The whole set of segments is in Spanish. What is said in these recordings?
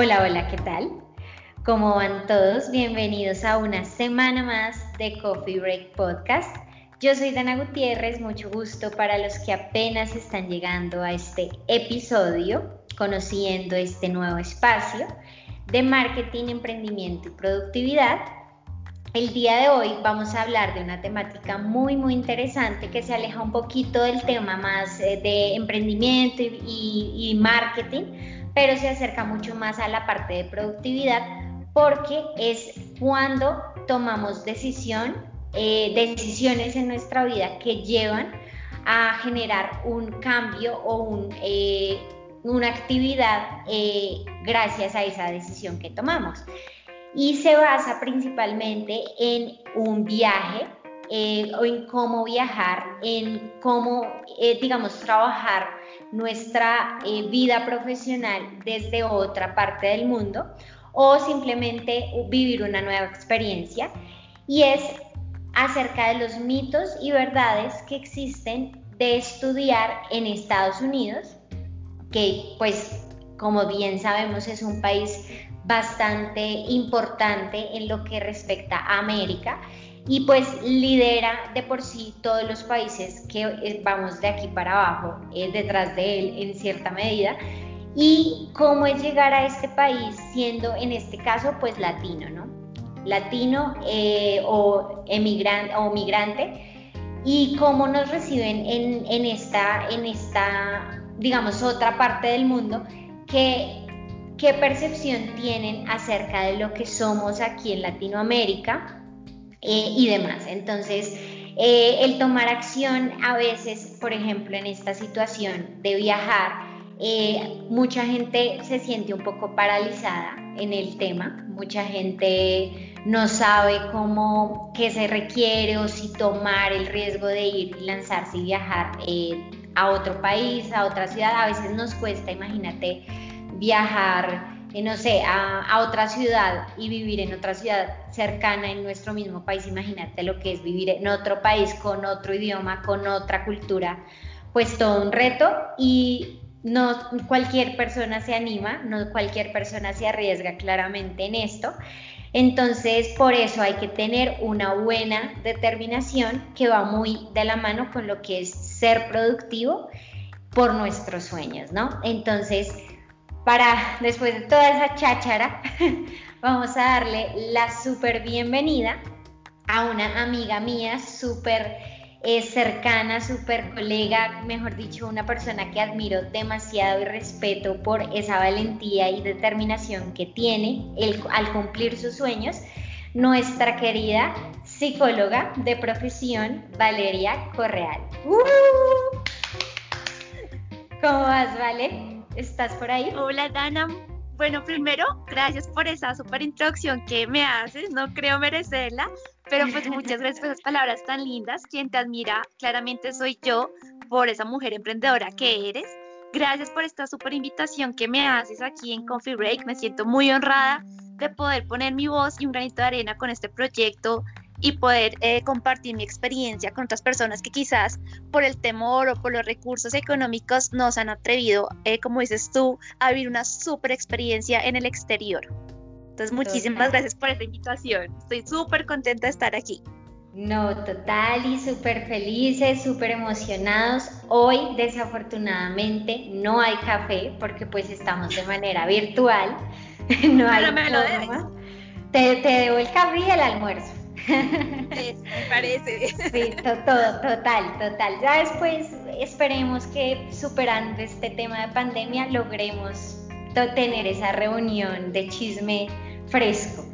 Hola, hola, ¿qué tal? ¿Cómo van todos? Bienvenidos a una semana más de Coffee Break Podcast. Yo soy Dana Gutiérrez, mucho gusto para los que apenas están llegando a este episodio, conociendo este nuevo espacio de marketing, emprendimiento y productividad. El día de hoy vamos a hablar de una temática muy muy interesante que se aleja un poquito del tema más eh, de emprendimiento y, y marketing, pero se acerca mucho más a la parte de productividad porque es cuando tomamos decisión, eh, decisiones en nuestra vida que llevan a generar un cambio o eh, una actividad eh, gracias a esa decisión que tomamos. Y se basa principalmente en un viaje o en cómo viajar, en cómo, digamos, trabajar nuestra eh, vida profesional desde otra parte del mundo o simplemente vivir una nueva experiencia. Y es acerca de los mitos y verdades que existen de estudiar en Estados Unidos, que pues como bien sabemos es un país bastante importante en lo que respecta a América y pues lidera de por sí todos los países que eh, vamos de aquí para abajo eh, detrás de él en cierta medida y cómo es llegar a este país siendo en este caso pues latino, ¿no? Latino eh, o emigrante o migrante y cómo nos reciben en, en, esta, en esta, digamos, otra parte del mundo que qué percepción tienen acerca de lo que somos aquí en Latinoamérica eh, y demás. Entonces, eh, el tomar acción a veces, por ejemplo, en esta situación de viajar, eh, mucha gente se siente un poco paralizada en el tema, mucha gente no sabe cómo, qué se requiere o si tomar el riesgo de ir y lanzarse y viajar a otro país, a otra ciudad. A veces nos cuesta, imagínate, viajar no sé, a, otra ciudad y vivir en otra ciudad cercana en nuestro mismo país, imagínate lo que es vivir en otro país con otro idioma, con otra cultura, pues todo un reto y no cualquier persona se anima, no cualquier persona se arriesga claramente en esto. Entonces, por eso hay que tener una buena determinación que va muy de la mano con lo que es ser productivo por nuestros sueños, ¿no? Entonces, para después de toda esa cháchara, vamos a darle la súper bienvenida a una amiga mía súper eh, cercana, súper colega, mejor dicho, una persona que admiro demasiado y respeto por esa valentía y determinación que tiene al cumplir sus sueños, nuestra querida psicóloga de profesión, Valeria Correal. ¡Uh! ¿Cómo vas, Vale? ¿Estás por ahí? Hola, Dana. Bueno, primero, gracias por esa super introducción que me haces. No creo merecerla, pero pues muchas gracias por esas palabras tan lindas. Quien te admira claramente soy yo por esa mujer emprendedora que eres. Gracias por esta super invitación que me haces aquí en Coffee Break. Me siento muy honrada de poder poner mi voz y un granito de arena con este proyecto y poder eh, compartir mi experiencia con otras personas que quizás por el temor o por los recursos económicos no se han atrevido, eh, como dices tú, a vivir una súper experiencia en el exterior. Entonces, muchísimas gracias por esta invitación. Estoy súper contenta de estar aquí. No, total y súper felices, súper emocionados. Hoy desafortunadamente no hay café porque pues estamos de manera virtual. no hay me lo Te, te debo el café y el almuerzo me parece. Sí, todo, total, total. Ya después esperemos que superando este tema de pandemia logremos tener esa reunión de chisme fresco.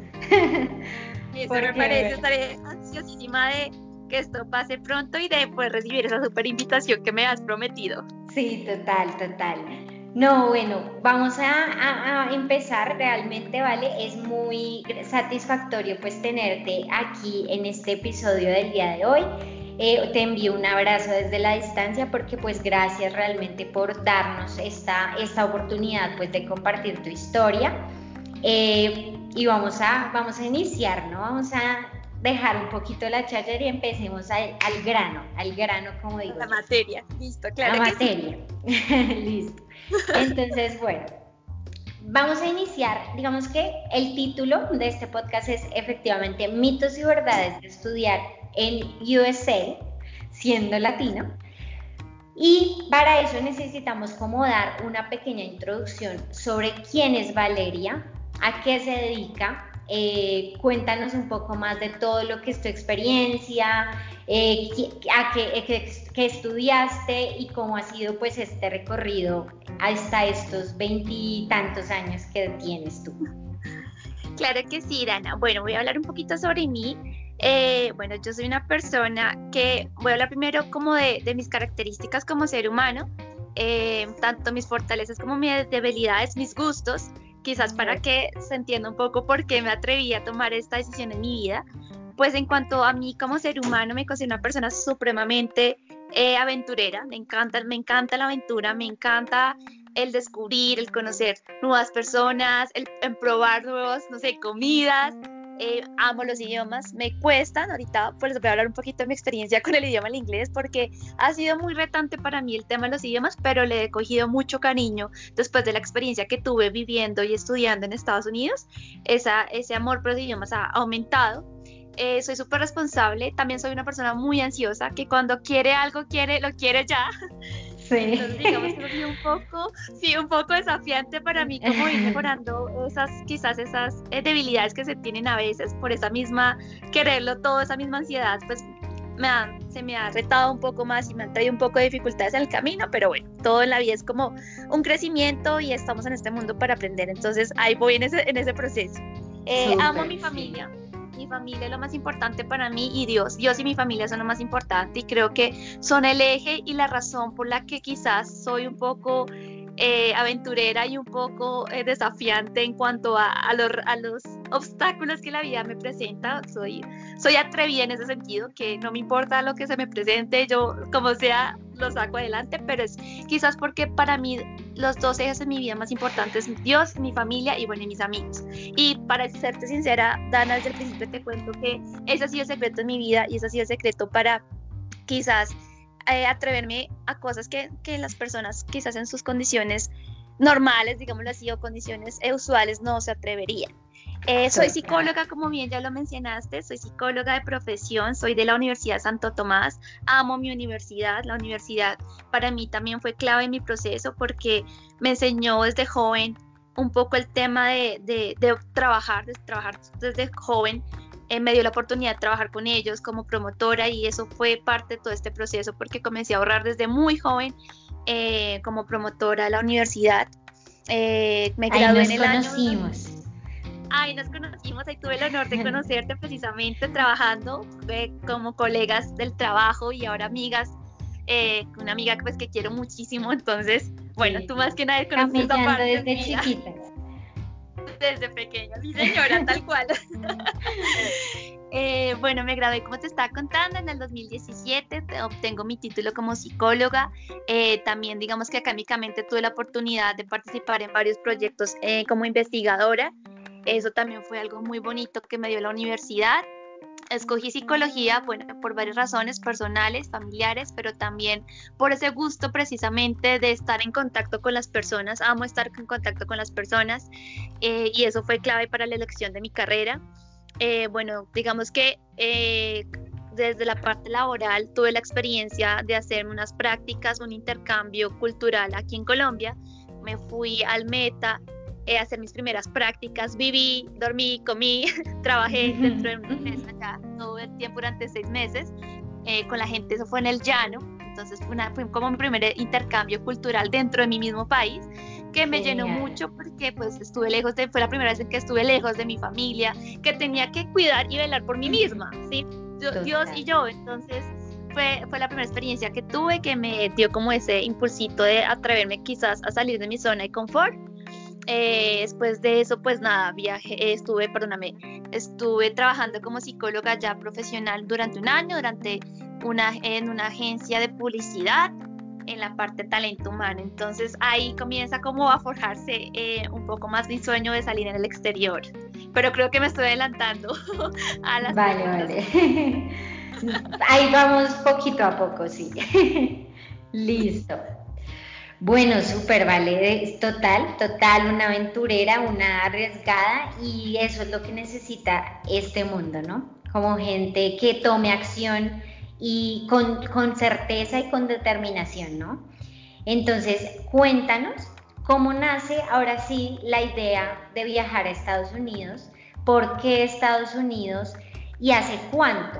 Eso me parece, estaré ansiosísima de que esto pase pronto y de poder recibir esa super invitación que me has prometido. Sí, total, total. No, bueno, vamos a, empezar realmente, ¿vale? Es muy satisfactorio pues tenerte aquí en este episodio del día de hoy. Eh, te envío un abrazo desde la distancia porque pues gracias realmente por darnos esta, esta oportunidad pues de compartir tu historia. Eh, y vamos a, vamos a iniciar, ¿no? Vamos a dejar un poquito la cháchara y empecemos al grano, al grano como digo. La materia, listo, claro. La materia, listo. Entonces, bueno, vamos a iniciar, digamos que el título de este podcast es efectivamente mitos y verdades de estudiar en USA, siendo latino. Y para eso necesitamos como dar una pequeña introducción sobre quién es Valeria, a qué se dedica, eh, cuéntanos un poco más de todo lo que es tu experiencia, eh, a qué, estudiaste y cómo ha sido pues este recorrido hasta estos veintitantos años que tienes tú. Claro que sí, Dana. Bueno, voy a hablar un poquito sobre mí. Eh, bueno, yo soy una persona que voy a hablar primero como de, mis características como ser humano, eh, tanto mis fortalezas como mis debilidades, mis gustos, quizás para que se entienda un poco por qué me atreví a tomar esta decisión en mi vida. Pues en cuanto a mí como ser humano, me considero una persona supremamente eh, aventurera, me encanta, me encanta la aventura, me encanta el descubrir, el conocer nuevas personas, el, el probar nuevas, no sé, comidas, eh, amo los idiomas, me cuestan, ahorita pues voy a hablar un poquito de mi experiencia con el idioma el inglés porque ha sido muy retante para mí el tema de los idiomas, pero le he cogido mucho cariño después de la experiencia que tuve viviendo y estudiando en Estados Unidos, ese amor por los idiomas ha aumentado. Eh, soy súper responsable, también soy una persona muy ansiosa que cuando quiere algo, quiere, lo quiere ya. Sí. Entonces, digamos que un poco, sí, un poco desafiante para mí como ir mejorando esas, quizás esas eh, debilidades que se tienen a veces por esa misma quererlo todo, esa misma ansiedad, pues me se me ha retado un poco más y me han traído un poco de dificultades en el camino, pero bueno, todo en la vida es como un crecimiento y estamos en este mundo para aprender, entonces ahí voy en ese, en ese proceso. Eh, amo a mi familia, mi familia es lo más importante para mí y Dios. Dios y mi familia son lo más importante y creo que son el eje y la razón por la que quizás soy un poco eh, aventurera y un poco eh, desafiante en cuanto a, a, los, obstáculos que la vida me presenta. Soy, soy atrevida en ese sentido, que no me importa lo que se me presente, yo como sea lo saco adelante, pero es quizás porque para mí los dos ejes de mi vida más importantes, Dios, mi familia y bueno, mis amigos. Y para serte sincera, Dana, desde el principio te cuento que ese ha sido el secreto en mi vida y ese ha sido el secreto para quizás eh, atreverme a cosas que, que, las personas quizás en sus condiciones normales, digámoslo así, o condiciones usuales no se atreverían. Eh, soy psicóloga, como bien ya lo mencionaste, soy psicóloga de profesión, soy de la Universidad Santo Tomás, amo mi universidad, la universidad para mí también fue clave en mi proceso porque me enseñó desde joven un poco el tema de, de, de trabajar, de trabajar desde joven eh, me dio la oportunidad de trabajar con ellos como promotora y eso fue parte de todo este proceso porque comencé a ahorrar desde muy joven eh, como promotora a la universidad. Eh, me gradué en el conocimos. año. Ahí nos conocimos, ahí tuve el honor de conocerte precisamente trabajando como colegas del trabajo y ahora amigas. una amiga pues que quiero muchísimo, entonces, bueno, tú más que nadie conoces esta parte. desde chiquitas desde pequeña, sí señora, tal cual. Eh, bueno, me gradué, como te estaba contando, en el 2017, obtengo mi título como psicóloga. Eh, también, digamos que académicamente tuve la oportunidad de participar en varios proyectos eh, como investigadora. Eso también fue algo muy bonito que me dio la universidad. Escogí psicología, bueno, por varias razones personales, familiares, pero también por ese gusto precisamente de estar en contacto con las personas. Amo estar en contacto con las personas eh, y eso fue clave para la elección de mi carrera. Eh, bueno, digamos que eh, desde la parte laboral tuve la experiencia de hacer unas prácticas, un intercambio cultural aquí en Colombia. Me fui al Meta eh, hacer mis primeras prácticas, viví, dormí, comí, trabajé dentro de una empresa acá todo el tiempo durante seis meses eh, con la gente, eso fue en el llano, entonces fue, una, fue, como mi primer intercambio cultural dentro de mi mismo país que me llenó mucho porque pues estuve lejos de, fue la primera vez en que estuve lejos de mi familia, que tenía que cuidar y velar por mí misma, ¿sí? Dios y yo, entonces fue, fue la primera experiencia que tuve que me dio como ese impulsito de atreverme quizás a salir de mi zona de confort eh, después de eso, pues nada, viaje, estuve, perdóname, estuve trabajando como psicóloga ya profesional durante un año, durante una, en una agencia de publicidad en la parte de talento humano. Entonces ahí comienza como a forjarse eh, un poco más mi sueño de salir en el exterior. Pero creo que me estoy adelantando a las Vale, vale. ahí vamos poquito a poco, sí. Listo. Bueno, súper, vale, total, total, una aventurera, una arriesgada y eso es lo que necesita este mundo, ¿no? Como gente que tome acción y con, con certeza y con determinación, ¿no? Entonces, cuéntanos cómo nace ahora sí la idea de viajar a Estados Unidos, por qué Estados Unidos y hace cuánto.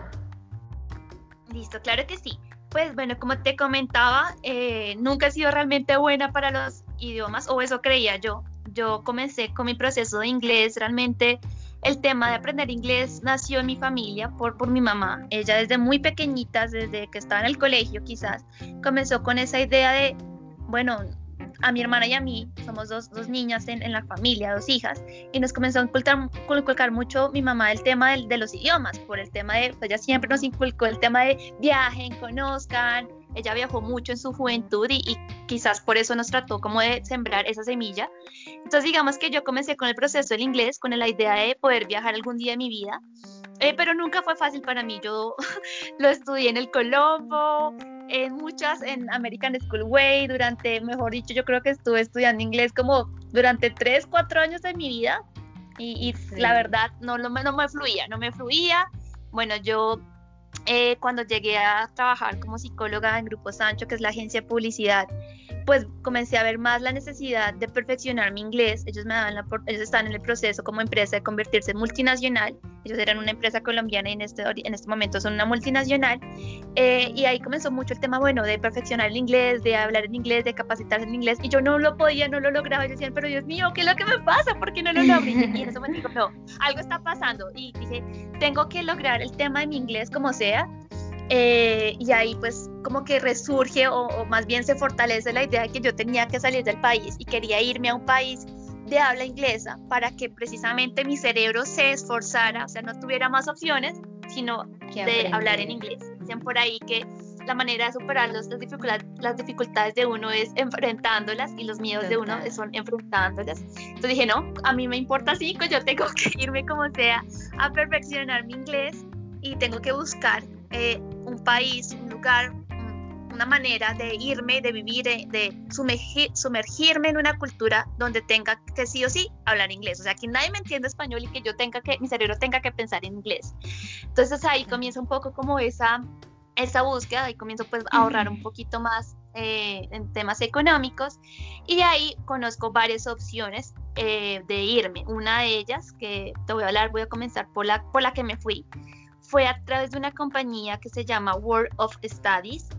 Listo, claro que sí. Pues bueno, como te comentaba, eh, nunca he sido realmente buena para los idiomas, o eso creía yo. Yo comencé con mi proceso de inglés, realmente el tema de aprender inglés nació en mi familia por, por mi mamá. Ella desde muy pequeñita, desde que estaba en el colegio quizás, comenzó con esa idea de, bueno, a mi hermana y a mí, somos dos, dos niñas en, en, la familia, dos hijas, y nos comenzó a inculcar, mucho mi mamá el tema de, de, los idiomas, por el tema de, pues ella siempre nos inculcó el tema de viajen, conozcan, ella viajó mucho en su juventud y, y, quizás por eso nos trató como de sembrar esa semilla. Entonces digamos que yo comencé con el proceso del inglés, con la idea de poder viajar algún día de mi vida, eh, pero nunca fue fácil para mí. Yo lo estudié en el Colombo, en muchas, en American School Way, durante, mejor dicho, yo creo que estuve estudiando inglés como durante 3, 4 años de mi vida y, y la verdad no, no, no me fluía, no me fluía. Bueno, yo eh, cuando llegué a trabajar como psicóloga en Grupo Sancho, que es la agencia de publicidad, pues comencé a ver más la necesidad de perfeccionar mi inglés. Ellos me daban la, ellos están en el proceso como empresa de convertirse en multinacional. Ellos eran una empresa colombiana y en este, en este momento son una multinacional. Eh, y ahí comenzó mucho el tema, bueno, de perfeccionar el inglés, de hablar en inglés, de capacitarse en inglés. Y yo no lo podía, no lo lograba. Y decían, pero Dios mío, ¿qué es lo que me pasa? ¿Por qué no lo logro? Y en ese momento no, algo está pasando. Y dije, tengo que lograr el tema de mi inglés como sea eh, y ahí pues como que resurge o, o, más bien se fortalece la idea de que yo tenía que salir del país y quería irme a un país de habla inglesa para que precisamente mi cerebro se esforzara, o sea, no tuviera más opciones, sino de hablar en inglés. Dicen por ahí que la manera de superar las, dificultades, las dificultades de uno es enfrentándolas y los miedos de uno son enfrentándolas. Entonces dije, no, a mí me importa cinco, yo tengo que irme como sea a perfeccionar mi inglés y tengo que buscar eh, un país, un lugar, una manera de irme, de vivir, de sumergir, sumergirme en una cultura donde tenga que sí o sí hablar inglés. O sea, que nadie me entienda español y que yo tenga que, mi cerebro tenga que pensar en inglés. Entonces ahí comienza un poco como esa, esa búsqueda, ahí comienzo pues a ahorrar un poquito más eh, en temas económicos y ahí conozco varias opciones eh, de irme. Una de ellas, que te voy a hablar, voy a comenzar por la, por la que me fui fue a través de una compañía que se llama World of Studies.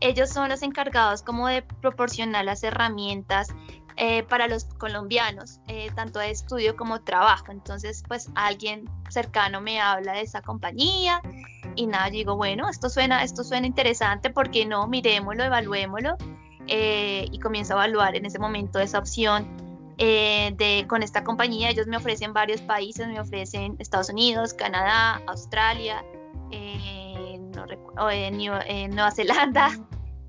Ellos son los encargados como de proporcionar las herramientas eh, para los colombianos, eh, tanto de estudio como trabajo. Entonces, pues alguien cercano me habla de esa compañía y nada, digo, bueno, esto suena, esto suena interesante, ¿por qué no? Miremoslo, evaluémoslo. Eh, y comienzo a evaluar en ese momento esa opción eh, de, con esta compañía. Ellos me ofrecen varios países, me ofrecen Estados Unidos, Canadá, Australia, eh, no eh, Nueva Zelanda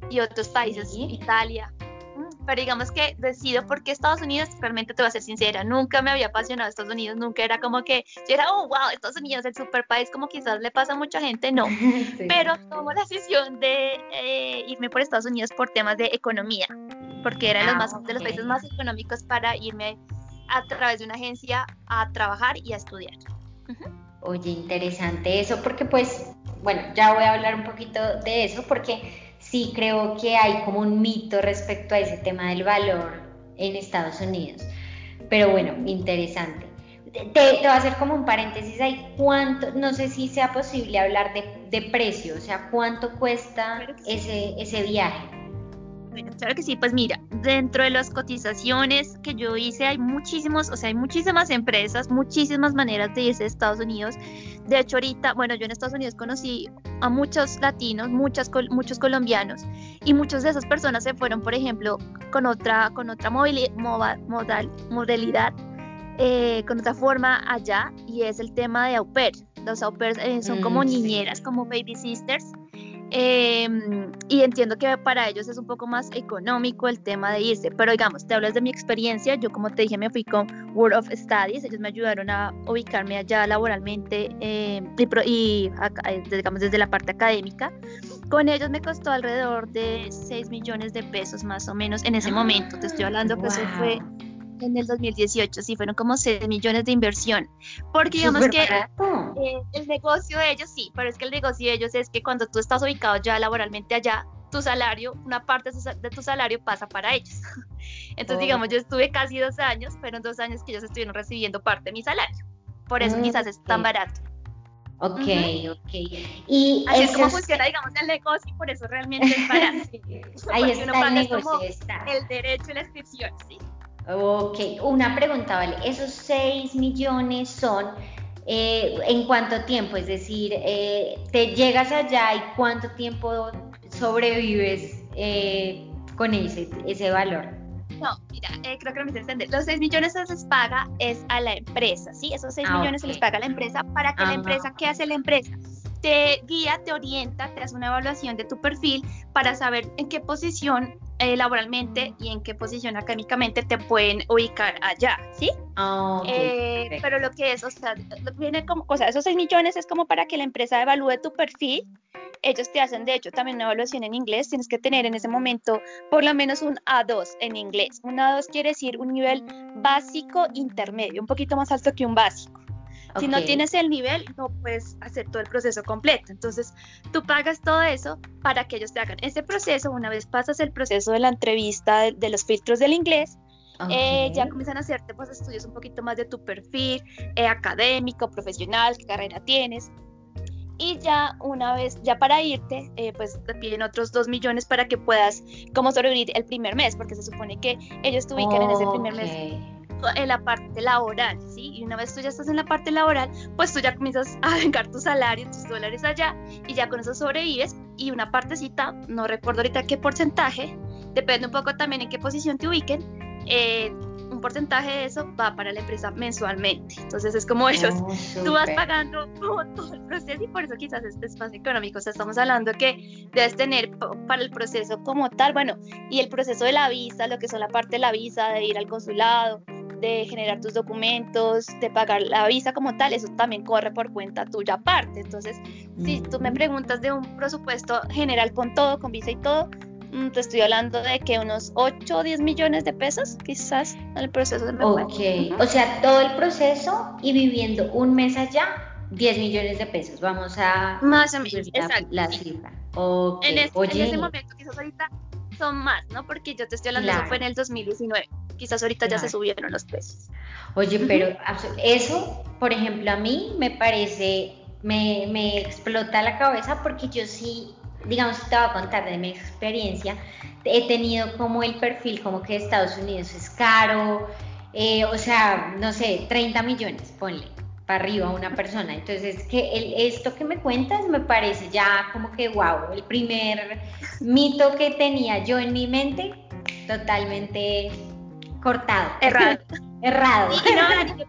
y otros países, Italia. Mm, pero digamos que decido porque Estados Unidos, realmente te voy a ser sincera, nunca me había apasionado Estados Unidos, nunca era como que yo era, oh, wow, Estados Unidos, el super país, como quizás le pasa a mucha gente, no. Pero tomo la decisión de irme por Estados Unidos por temas de economía porque era los ah, de los países más económicos para irme a través de una agencia a trabajar y a estudiar. Oye, interesante eso, porque pues, bueno, ya voy a hablar un poquito de eso, porque sí creo que hay como un mito respecto a ese tema del valor en Estados Unidos. Pero bueno, interesante. Te, te voy a hacer como un paréntesis ahí. ¿Cuánto, no sé si sea posible hablar de, de precio, o sea, cuánto cuesta ese, ese viaje? Claro que sí, pues mira, dentro de las cotizaciones que yo hice hay muchísimos, o sea, hay muchísimas empresas, muchísimas maneras de irse a Estados Unidos. De hecho, ahorita, bueno, yo en Estados Unidos conocí a muchos latinos, muchas, muchos colombianos, y muchas de esas personas se fueron, por ejemplo, con otra, con otra modalidad, modalidad eh, con otra forma allá, y es el tema de au pair. Los au pairs eh, son como mm, niñeras, como baby sisters Em, y entiendo que para ellos es un poco más económico el tema de irse, pero digamos, te hablas de mi experiencia, yo como te dije me fui con World of Studies, ellos me ayudaron a ubicarme allá laboralmente em, y, y, eh, digamos desde la parte académica. con ellos me costó alrededor de 6 millones de pesos más o menos en ese momento. Te estoy hablando que eso fue en el 2018, sí, fueron como 6 millones de inversión. Porque digamos que eh, el negocio de ellos, sí, pero es que el negocio de ellos es que cuando tú estás ubicado ya laboralmente allá, tu salario, una parte de tu salario pasa para ellos. Entonces, digamos, yo estuve casi dos años, fueron dos años que ellos estuvieron recibiendo parte de mi salario. Por eso quizás es tan barato. Ok, ok. Y Así es como funciona, digamos, el negocio y por eso realmente es barato. Ahí está el negocio, está. El derecho y la inscripción, sí. Ok, una pregunta, ¿vale? ¿Esos 6 millones son eh, en cuánto tiempo? Es decir, eh, ¿te llegas allá y cuánto tiempo sobrevives eh, con ese, ese valor? No, mira, creo que no me entender. Los 6 millones se les paga es a la empresa, ¿sí? Esos 6 ah, millones se les paga a la empresa para que la empresa, ¿qué hace la empresa? te guía, te orienta, te hace una evaluación de tu perfil para saber en qué posición eh, laboralmente y en qué posición académicamente te pueden ubicar allá, ¿sí? Ah, eh, pero lo que es, o sea, viene como, o sea, esos 6 millones es como para que la empresa evalúe tu perfil. Ellos te hacen, de hecho, también una evaluación en inglés. Tienes que tener en ese momento por lo menos un A2 en inglés. Un A2 quiere decir un nivel básico intermedio, un poquito más alto que un básico. Si no tienes el nivel, no puedes hacer todo el proceso completo. Entonces, tú pagas todo eso para que ellos te hagan ese proceso. Una vez pasas el proceso de la entrevista de, los filtros del inglés, eh, ya comienzan a hacerte pues, estudios un poquito más de tu perfil eh, académico, profesional, qué carrera tienes. Y ya una vez, ya para irte, eh, pues te piden otros dos millones para que puedas como sobrevivir el primer mes, porque se supone que ellos te ubican en ese primer mes en la parte laboral, ¿sí? Y una vez tú ya estás en la parte laboral, pues tú ya comienzas a vengar tu salario, tus dólares allá, y ya con eso sobrevives. Y una partecita, no recuerdo ahorita qué porcentaje, depende un poco también en qué posición te ubiquen, eh, un porcentaje de eso va para la empresa mensualmente. Entonces es como ellos, oh, tú vas pagando todo el proceso y por eso quizás este espacio económico, o sea, estamos hablando que debes tener para el proceso como tal, bueno, y el proceso de la visa, lo que son la parte de la visa, de ir al consulado, de generar tus documentos, de pagar la visa como tal, eso también corre por cuenta tuya aparte. Entonces, si tú me preguntas de un presupuesto general con todo, con visa y todo, mm, te estoy hablando de que unos 8 o 10 millones de pesos, quizás, en el proceso de Ok, o sea, todo el proceso y viviendo un mes allá, 10 millones de pesos. Vamos a... Más o menos, exacto. La cifra. En, ese, en ese momento, quizás ahorita son más, ¿no? Porque yo te estoy hablando, eso fue en el 2019 quizás ahorita ya se subieron los precios. Oye, pero eso, por ejemplo, a mí me parece, me, me explota la cabeza porque yo sí, digamos, te voy a contar de mi experiencia, he tenido como el perfil como que Estados Unidos es caro, eh, o sea, no sé, 30 millones, ponle para arriba una persona. Entonces, que esto que me cuentas me parece ya como que, wow, el primer mito que tenía yo en mi mente, totalmente cortado. Errado. Errado. no, yo,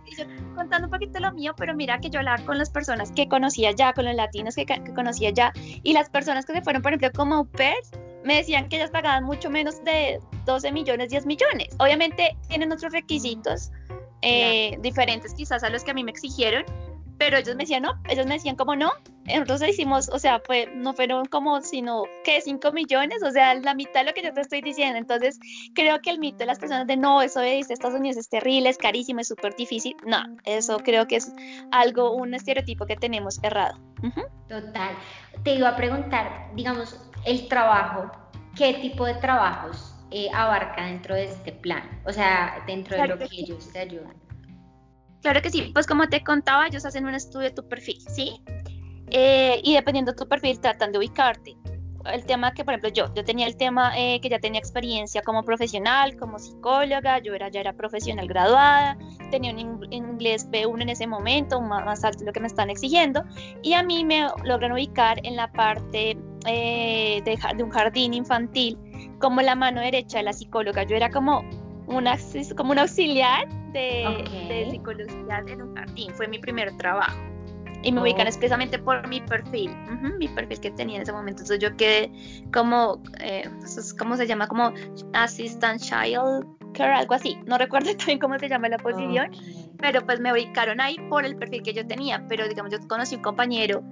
contando un poquito lo mío, pero mira que yo hablaba con las personas que conocía ya, con los latinos que, conocía ya, y las personas que se fueron, por ejemplo, como au me decían que ellas pagaban mucho menos de 12 millones, 10 millones. Obviamente tienen otros requisitos eh, diferentes quizás a los que a mí me exigieron, pero ellos me decían, no, ellos me decían como no, nosotros hicimos, o sea, fue, no fueron como, sino que 5 millones, o sea, la mitad de lo que yo te estoy diciendo. Entonces, creo que el mito de las personas de no, eso de Estados Unidos es terrible, es carísimo, es súper difícil, no, eso creo que es algo, un estereotipo que tenemos errado. Total. Te iba a preguntar, digamos, el trabajo, ¿qué tipo de trabajos eh, abarca dentro de este plan? O sea, dentro de lo que ellos te ayudan. Claro que sí, pues como te contaba, ellos hacen un estudio de tu perfil, ¿sí? Eh, y dependiendo de tu perfil tratan de ubicarte. El tema que, por ejemplo, yo, yo tenía el tema eh, que ya tenía experiencia como profesional, como psicóloga, yo era, ya era profesional graduada, tenía un inglés B1 en ese momento, más, alto de lo que me están exigiendo, y a mí me logran ubicar en la parte eh, de, de un jardín infantil como la mano derecha de la psicóloga. Yo era como una, como un auxiliar de, psicología en un jardín. Fue mi primer trabajo. Y me ubican oh. expresamente por mi perfil, mi perfil que tenía en ese momento. Entonces yo quedé como, eh, ¿cómo se llama? Como Assistant Child Care, algo así. No recuerdo también cómo se llama la posición, pero pues me ubicaron ahí por el perfil que yo tenía. Pero digamos, yo conocí un compañero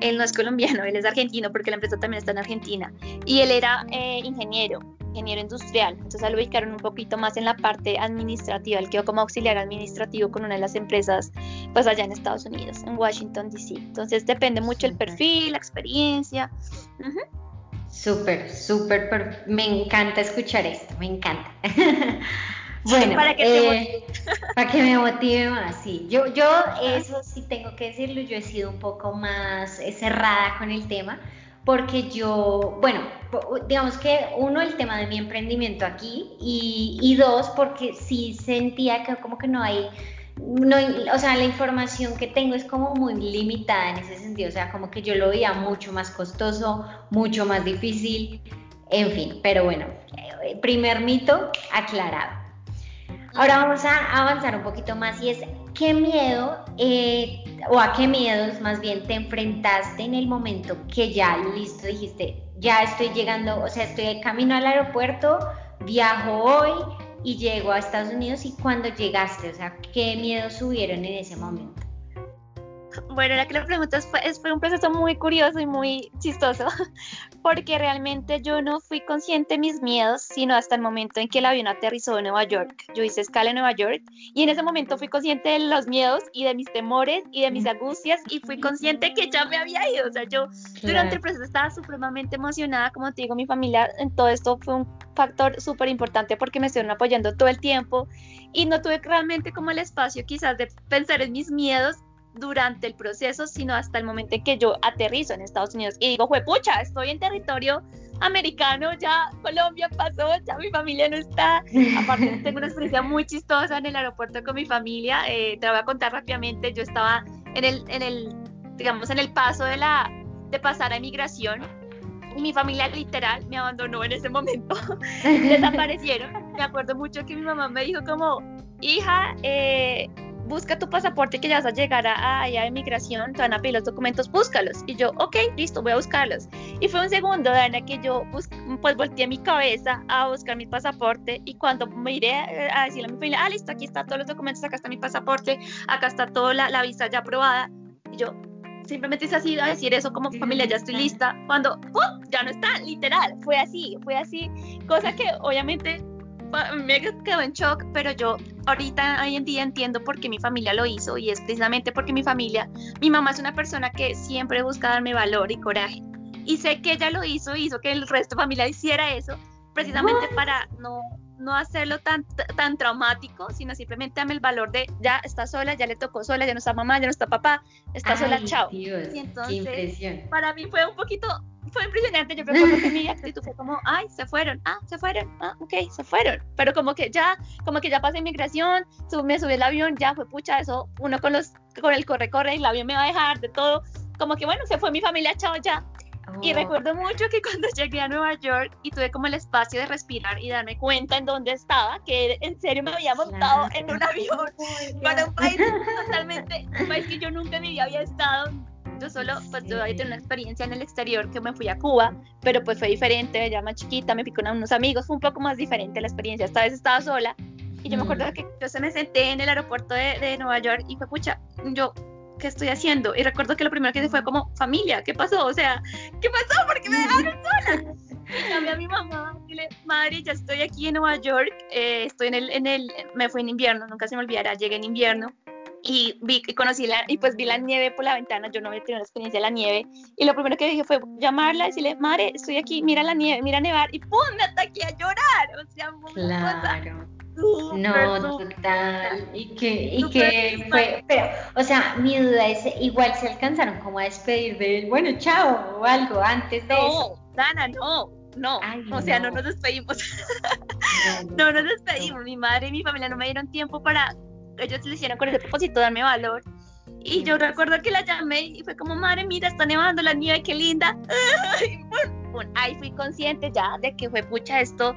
él no es colombiano, él es argentino porque la empresa también está en Argentina. Y él era eh, ingeniero, ingeniero industrial. Entonces lo ubicaron un poquito más en la parte administrativa. Él quedó como auxiliar administrativo con una de las empresas, pues allá en Estados Unidos, en Washington, D.C. Entonces depende mucho el perfil, la experiencia. Súper, súper, me encanta escuchar esto, me encanta. bueno, para que, eh, para que me motive más, sí. Yo, yo eso sí tengo que decirlo, yo he sido un poco más cerrada con el tema, porque yo, bueno, digamos que uno, el tema de mi emprendimiento aquí, y, y dos, porque sí sentía que como que no hay no, o sea, la información que tengo es como muy limitada en ese sentido, o sea, como que yo lo veía mucho más costoso, mucho más difícil, en fin, pero bueno, eh, primer mito aclarado. Ahora vamos a avanzar un poquito más y es qué miedo eh, o a qué miedos más bien te enfrentaste en el momento que ya listo dijiste, ya estoy llegando, o sea, estoy camino al aeropuerto, viajo hoy, y llego a Estados Unidos y cuando llegaste, o sea, ¿qué miedos hubieron en ese momento? Bueno, la que le preguntas fue, fue un proceso muy curioso y muy chistoso, porque realmente yo no fui consciente de mis miedos, sino hasta el momento en que el avión aterrizó en Nueva York. Yo hice escala en Nueva York y en ese momento fui consciente de los miedos y de mis temores y de mis angustias y fui consciente que ya me había ido. O sea, yo durante el proceso estaba supremamente emocionada, como te digo, mi familia en todo esto fue un factor súper importante porque me estuvieron apoyando todo el tiempo y no tuve realmente como el espacio quizás de pensar en mis miedos durante el proceso, sino hasta el momento en que yo aterrizo en Estados Unidos y digo, pucha, estoy en territorio americano, ya Colombia pasó, ya mi familia no está. Aparte tengo una experiencia muy chistosa en el aeropuerto con mi familia. Eh, te voy a contar rápidamente. Yo estaba en el, en el, digamos, en el paso de la, de pasar a inmigración y mi familia literal me abandonó en ese momento. Desaparecieron. Me acuerdo mucho que mi mamá me dijo como, hija, eh, busca tu pasaporte que ya vas a llegar a, allá a inmigración, te van a pedir los documentos, búscalos. Y yo, ok, listo, voy a buscarlos. Y fue un segundo, Dana, que yo pues volteé mi cabeza a buscar mi pasaporte y cuando miré eh, a decirle a mi familia, ah, listo, aquí están todos los documentos, acá está mi pasaporte, acá está toda la, la visa ya aprobada. Y yo simplemente hice así a decir eso como familia, ya estoy lista, cuando ¡pum! ya no está, literal, fue así, fue así, cosa que obviamente me quedó en shock, pero yo ahorita, hoy en día entiendo por qué mi familia lo hizo y es precisamente porque mi familia, mi mamá es una persona que siempre busca darme valor y coraje. Y sé que ella lo hizo, hizo que el resto de familia hiciera eso, precisamente para no, no hacerlo tan, tan traumático, sino simplemente darme el valor de ya está sola, ya le tocó sola, ya no está mamá, ya no está papá, está sola, chao. y entonces, para mí fue un poquito fue impresionante. Yo recuerdo que mi actitud fue como, ay, se fueron, ah, se fueron, ah, ok, se fueron. Pero como que ya, como que ya pasé inmigración, me subí el avión, ya fue pucha, eso, uno con los, con el corre, corre, el avión me va a dejar de todo. Como que bueno, se fue mi familia, chao, ya. Y oh. recuerdo mucho que cuando llegué a Nueva York y tuve como el espacio de respirar y darme cuenta en dónde estaba, que en serio me había montado en un avión para un país totalmente, un país que yo nunca en mi vida había estado, yo solo, pues yo había tenido una experiencia en el exterior que me fui a Cuba, pero pues fue diferente, ya más chiquita, me con unos amigos, fue un poco más diferente la experiencia, esta vez estaba sola. Y yo me acuerdo que yo se me senté en el aeropuerto de, de Nueva York y fue, pucha, yo, ¿qué estoy haciendo? Y recuerdo que lo primero que hice fue como, familia, ¿qué pasó? O sea, ¿qué pasó? ¿Por qué me dejaron sola? Y llamé a mi mamá, y le madre, ya estoy aquí en Nueva York, eh, estoy en el, en el, me fui en invierno, nunca se me olvidará, llegué en invierno, y vi y conocí la y pues vi la nieve por la ventana, yo no había tenido la experiencia de la nieve y lo primero que dije fue llamarla y decirle, "Madre, estoy aquí, mira la nieve, mira nevar" y pum, me ataqué a llorar, o sea, claro. no, total. Y que, y que fue, pero, o sea, mi duda es, igual se alcanzaron como a despedir de, bueno, chao, o algo antes de no, eso. Dana, no, no, o sea, no nos despedimos. no nos despedimos, mi madre y mi familia no me dieron tiempo para ellos le hicieron con ese propósito darme valor. Y yo recuerdo que la llamé y fue como, madre, mira, está nevando la nieve, qué linda. Ahí fui consciente ya de que fue pucha esto,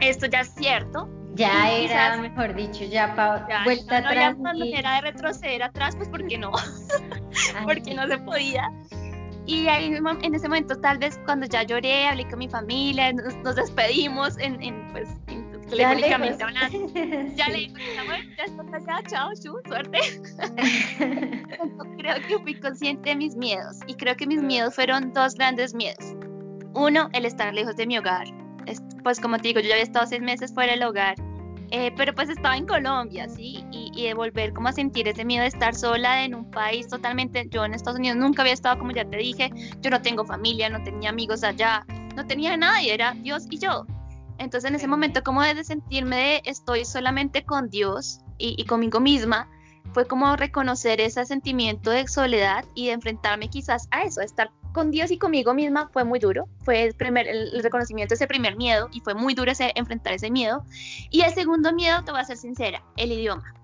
esto ya es cierto. Ya era, mejor dicho, ya, pa, vuelta atrás. cuando era de retroceder atrás, pues porque no, porque no se podía. Y ahí en ese momento, tal vez cuando ya lloré, hablé con mi familia, nos, despedimos en, en, pues, telefónicamente hablando. Ya le digo, ya está allá, chao, chu, suerte. creo que fui consciente de mis miedos y creo que mis miedos fueron dos grandes miedos. Uno, el estar lejos de mi hogar. Pues como te digo, yo ya había estado seis meses fuera del hogar, eh, pero pues estaba en Colombia, ¿sí? Y, y, de volver como a sentir ese miedo de estar sola en un país totalmente, yo en Estados Unidos nunca había estado, como ya te dije, yo no tengo familia, no tenía amigos allá, no tenía nadie, era Dios y yo. Entonces en ese momento como de sentirme de estoy solamente con Dios y, y conmigo misma, fue como reconocer ese sentimiento de soledad y de enfrentarme quizás a eso, a estar con Dios y conmigo misma fue muy duro, fue el, primer, el, reconocimiento de ese primer miedo y fue muy duro ese, enfrentar ese miedo. Y el segundo miedo, te voy a ser sincera, el idioma.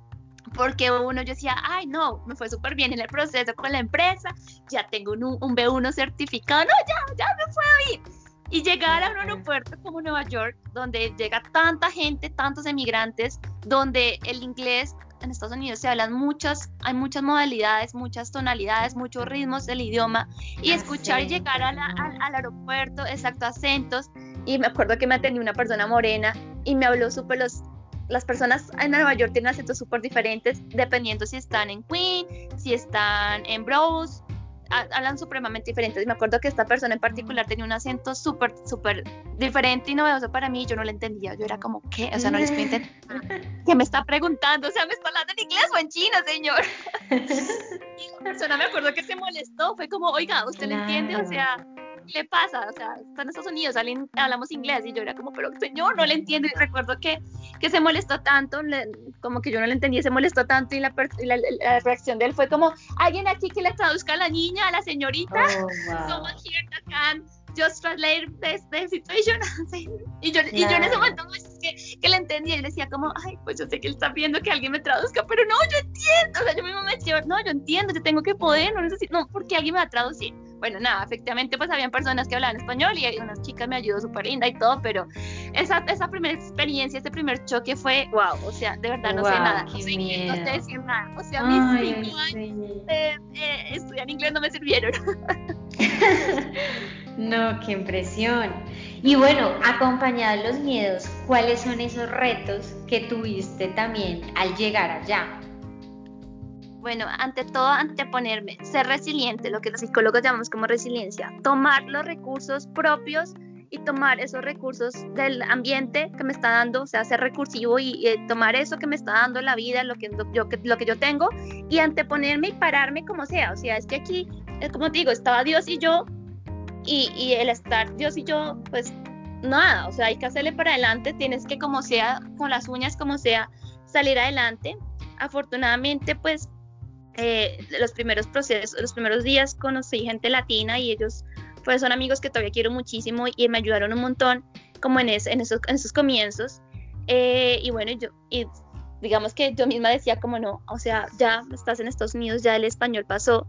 Porque uno yo decía, ay no, me fue súper bien en el proceso con la empresa, ya tengo un, un B1 certificado, no, ya, ya me puedo ir. Y llegar a un aeropuerto como Nueva York, donde llega tanta gente, tantos emigrantes, donde el inglés en Estados Unidos se hablan muchas, hay muchas modalidades, muchas tonalidades, muchos ritmos del idioma y escuchar llegar al, al, aeropuerto, exacto, acentos. Y me acuerdo que me atendió una persona morena y me habló súper los... Las personas en Nueva York tienen acentos súper diferentes dependiendo si están en Queen, si están en Bros, hablan supremamente diferentes. Y me acuerdo que esta persona en particular tenía un acento súper, súper diferente y novedoso para mí. Yo no lo entendía. Yo era como, ¿qué? O sea, no les entender. ¿Qué me está preguntando? O sea, ¿me está hablando en inglés o en chino, señor? y la persona me acuerdo que se molestó. Fue como, oiga, ¿usted le entiende? O sea, le pasa? O sea, está en Estados Unidos, hablamos inglés y yo era como, pero señor, no le entiendo. Y recuerdo que, que se molestó tanto, como que yo no le entendía, se molestó tanto y la, la, reacción de él fue como, alguien aquí que le traduzca a la niña, a la señorita. Oh, wow. Someone here that can just translate this, situation. y, yo, y yo en ese momento que, que le entendía y decía como, ay, pues yo sé que él está viendo que alguien me traduzca, pero no, yo entiendo. O sea, yo mismo me decía, no, yo entiendo, yo tengo que poder, no necesito, no, porque alguien me va a traducir bueno, nada, efectivamente pues habían personas que hablaban español y unas chicas me ayudó súper linda y todo, pero esa, esa primera experiencia, ese primer choque fue, wow, o sea, de verdad no sé nada, no sé, no sé decir nada, o sea, mis cinco años de, estudiar inglés no me sirvieron. no, qué impresión. Y bueno, acompañado de los miedos, ¿cuáles son esos retos que tuviste también al llegar allá? Bueno, ante todo, anteponerme, ser resiliente, lo que los psicólogos llamamos como resiliencia, tomar los recursos propios y tomar esos recursos del ambiente que me está dando, o sea, ser recursivo y, tomar eso que me está dando la vida, lo que, yo, lo que yo tengo, y anteponerme y pararme como sea. O sea, es que aquí, eh, como te digo, estaba Dios y yo, y, y el estar Dios y yo, pues nada, o sea, hay que hacerle para adelante, tienes que como sea, con las uñas como sea, salir adelante. Afortunadamente, pues eh, los primeros procesos, los primeros días conocí gente latina y ellos pues son amigos que todavía quiero muchísimo y me ayudaron un montón como en, en, esos, en esos comienzos. Eh, y bueno, yo, y digamos que yo misma decía como no, o sea, ya estás en Estados Unidos, ya el español pasó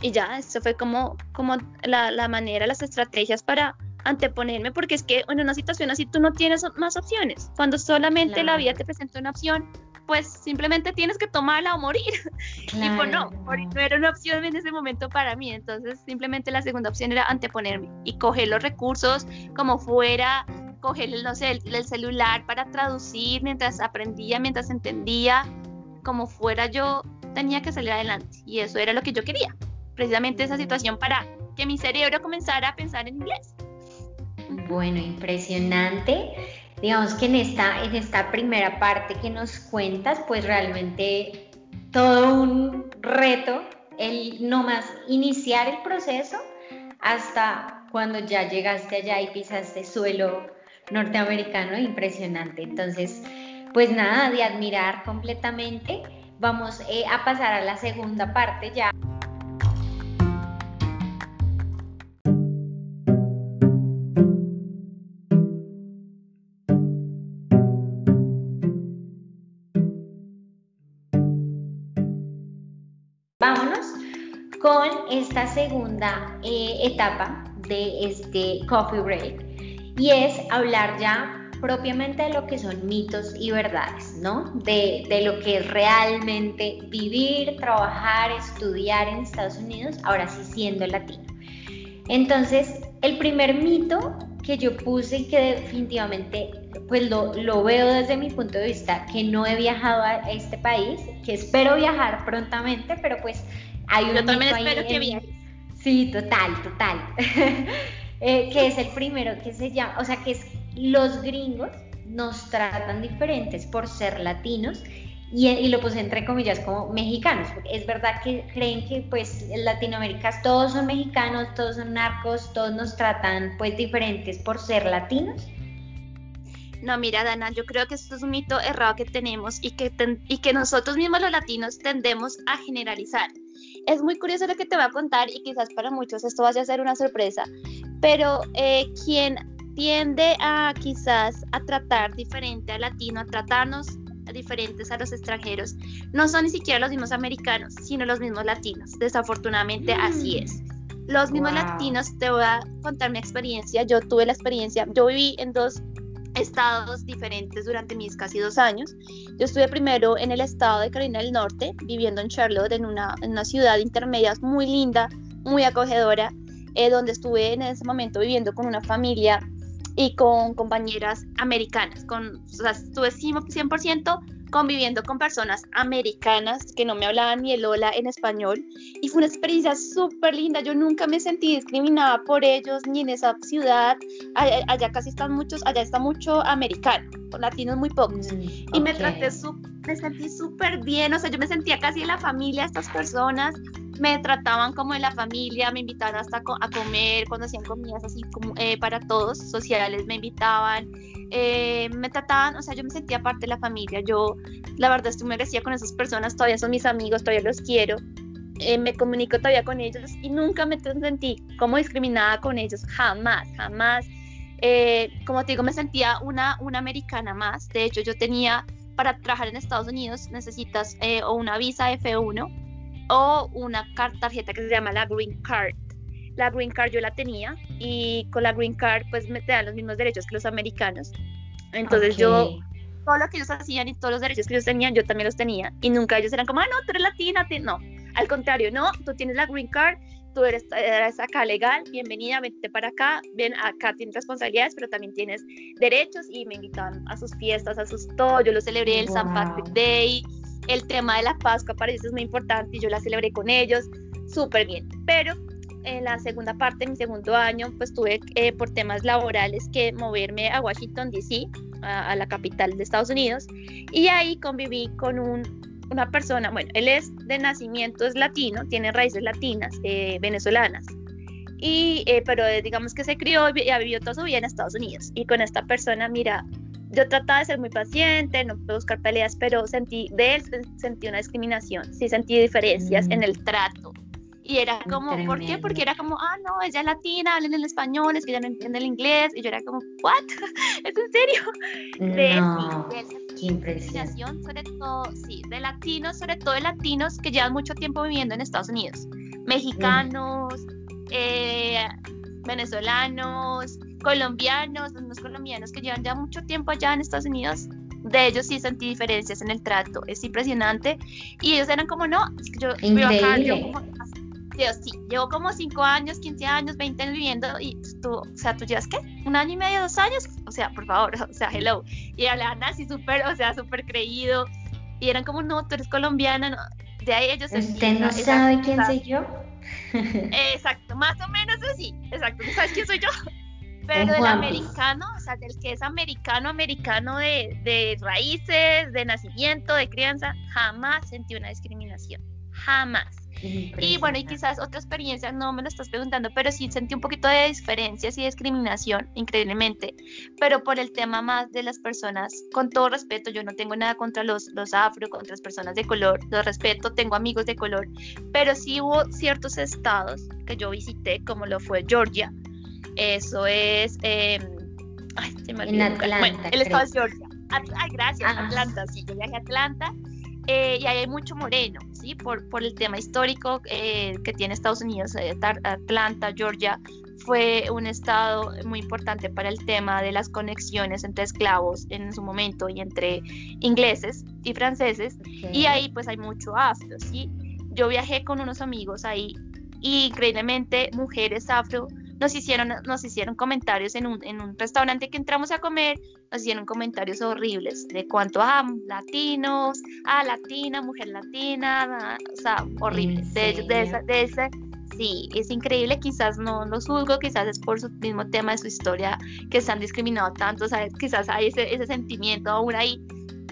y ya, eso fue como, como la, la manera, las estrategias para anteponerme, porque es que en una situación así tú no tienes más opciones. Cuando solamente la vida te presenta una opción, pues simplemente tienes que tomarla o morir. Y pues no, morir no era una opción en ese momento para mí, entonces simplemente la segunda opción era anteponerme y coger los recursos como fuera, coger, no sé, el, celular para traducir mientras aprendía, mientras entendía, como fuera yo tenía que salir adelante y eso era lo que yo quería, precisamente esa situación para que mi cerebro comenzara a pensar en inglés. Bueno, impresionante digamos que en esta, en esta primera parte que nos cuentas, pues realmente todo un reto, el no más iniciar el proceso hasta cuando ya llegaste allá y pisaste suelo norteamericano, impresionante. Entonces, pues nada, de admirar completamente. Vamos eh, a pasar a la segunda parte ya. Esta segunda eh, etapa de este coffee break y es hablar ya propiamente de lo que son mitos y verdades, ¿no? De, de, lo que es realmente vivir, trabajar, estudiar en Estados Unidos, ahora sí siendo latino. Entonces, el primer mito que yo puse y que definitivamente pues lo, lo, veo desde mi punto de vista, que no he viajado a este país, que espero viajar prontamente, pero pues hay un... Yo también espero que viajes. Sí, total, total. Eh, que es el primero que se llama, o sea, que es los gringos nos tratan diferentes por ser latinos y, lo puse entre comillas como mexicanos. Es verdad que creen que pues en Latinoamérica todos son mexicanos, todos son narcos, todos nos tratan pues diferentes por ser latinos. No, mira, Dana, yo creo que esto es un mito errado que tenemos y que, y que nosotros mismos los latinos tendemos a generalizar. Es muy curioso lo que te voy a contar y quizás para muchos esto vaya a ser una sorpresa, pero eh, quien tiende a quizás a tratar diferente al latino, a tratarnos diferentes a los extranjeros, no son ni siquiera los mismos americanos, sino los mismos latinos. Desafortunadamente así mm. es. Los mismos latinos, te voy a contar mi experiencia. Yo tuve la experiencia, yo viví en dos estados diferentes durante mis casi dos años. Yo estuve primero en el estado de Carolina del Norte, viviendo en Charlotte, en una, en una ciudad intermedia muy linda, muy acogedora, eh, donde estuve en ese momento viviendo con una familia y con compañeras americanas. Con, o sea, estuve 100% conviviendo con personas americanas que no me hablaban ni el hola en español y fue una experiencia súper linda. Yo nunca me sentí discriminada por ellos ni en esa ciudad. Allá, casi están muchos, allá está mucho americano, latinos muy pocos. Mm, y me traté me sentí súper bien, o sea, yo me sentía casi en la familia de estas personas me trataban como de la familia, me invitaban hasta a comer, cuando hacían comidas así como eh, para todos, sociales, me invitaban, eh, me trataban, o sea, yo me sentía parte de la familia, yo la verdad estoy muy agradecida con esas personas, todavía son mis amigos, todavía los quiero, eh, me comunico todavía con ellos y nunca me sentí como discriminada con ellos, jamás, jamás. como te digo, me sentía una, una americana más, de hecho yo tenía, para trabajar en Estados Unidos necesitas o una visa F1 o una tarjeta que se llama la Green Card. La Green Card yo la tenía y con la Green Card pues me te dan los mismos derechos que los americanos. Entonces yo, todo lo que ellos hacían y todos los derechos que ellos tenían, yo también los tenía. Y nunca ellos eran como, ah, no, tú eres latina, no. Al contrario, no, tú tienes la Green Card, tú eres, eres, acá legal, bienvenida, vente para acá, ven acá tienes responsabilidades, pero también tienes derechos y me invitaban a sus fiestas, a sus todo, yo lo celebré el San Patrick Day, el tema de la Pascua para ellos es muy importante y yo la celebré con ellos, súper bien. Pero en la segunda parte, mi segundo año, pues tuve eh, por temas laborales que moverme a Washington, D.C., a, la capital de Estados Unidos, y ahí conviví con una persona, bueno, él es de nacimiento, es latino, tiene raíces latinas, eh, venezolanas, y, eh, pero digamos que se crió y ha vivido toda su vida en Estados Unidos. Y con esta persona, mira, yo trataba de ser muy paciente, no puedo buscar peleas, pero sentí, de él sentí una discriminación, sí sentí diferencias en mm. el trato. Y era como, ¿por qué? Porque era como, ah, no, ella es latina, habla en el español, es que ella no entiende el inglés. Y yo era como, ¿what? ¿Es en serio? De, no, de sobre todo, sí, de latinos, sobre todo de latinos que llevan mucho tiempo viviendo en Estados Unidos. Mexicanos, eh, venezolanos, colombianos, unos colombianos que llevan ya mucho tiempo allá en Estados Unidos, de ellos sí sentí diferencias en el trato, es impresionante. Y ellos eran como, no, yo vivo acá, yo como, sí, llevo como 5 años, 15 años, 20 años viviendo y tú, o sea, tú llevas qué, un año y medio, dos años, o sea, por favor, o sea, hello. Y hablaban así súper, o sea, súper creído. Y eran como, no, tú eres colombiana, no. de ahí ellos... ¿Usted no sabe quién soy yo? Exacto, más o menos así, exacto, ¿sabes quién soy yo? Pero el americano, o sea, del que es americano, americano de, de raíces, de nacimiento, de crianza, jamás sentí una discriminación. Jamás. Y bueno, y quizás otra experiencia, no me lo estás preguntando, pero sí sentí un poquito de diferencias y discriminación, increíblemente, pero por el tema más de las personas, con todo respeto, yo no tengo nada contra los, los afro, contra las personas de color, los respeto, tengo amigos de color, pero sí hubo ciertos estados que yo visité, como lo fue Georgia, eso es. Eh, ay, se me en Atlanta. Bueno, el estado de Georgia. ay, gracias, ah. Atlanta. Sí, yo viajé a Atlanta. Eh, y ahí hay mucho moreno, ¿sí? Por, por el tema histórico eh, que tiene Estados Unidos, eh, Atlanta, Georgia, fue un estado muy importante para el tema de las conexiones entre esclavos en su momento y entre ingleses y franceses. Y ahí pues hay mucho afro, ¿sí? Yo viajé con unos amigos ahí y increíblemente mujeres afro nos hicieron, nos hicieron comentarios en un, en un restaurante que entramos a comer, nos hicieron comentarios horribles de cuanto a latinos, a latina, mujer latina, o sea, horribles. De, de, de, ese, sí, es increíble, quizás no los juzgo, quizás es por su mismo tema de su historia que se han discriminado tanto, ¿sabes? quizás hay ese, ese sentimiento aún ahí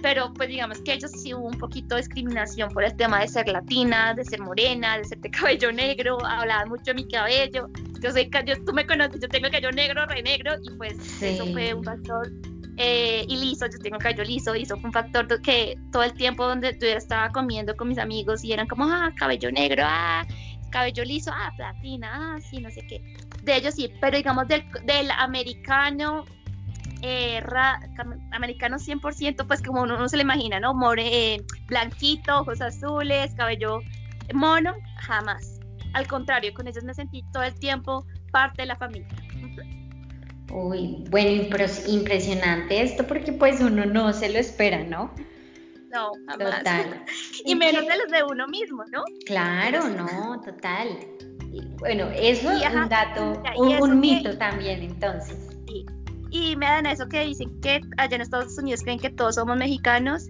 pero pues digamos que ellos sí hubo un poquito de discriminación por el tema de ser latina, de ser morena, de ser de cabello negro, hablaban mucho de mi cabello, yo soy, yo, tú me conoces, yo tengo cabello negro, re negro, y pues eso fue un factor, eh, y liso, yo tengo cabello liso, y eso fue un factor que todo el tiempo donde yo estaba comiendo con mis amigos y eran como, ah, cabello negro, ah, cabello liso, ah, platina, ah, sí, no sé qué, de ellos sí, pero digamos del, del americano eh, americano 100%, pues como uno no se le imagina, ¿no? More, eh, blanquito, ojos azules, cabello mono, jamás. Al contrario, con ellos me sentí todo el tiempo parte de la familia. Uy, bueno, impresionante esto porque pues uno no se lo espera, ¿no? No, jamás. Total. y menos de los de uno mismo, ¿no? Claro, no, total. bueno, eso es un dato, un, mito también, entonces. Y me dan eso que dicen que allá en Estados Unidos creen que todos somos mexicanos.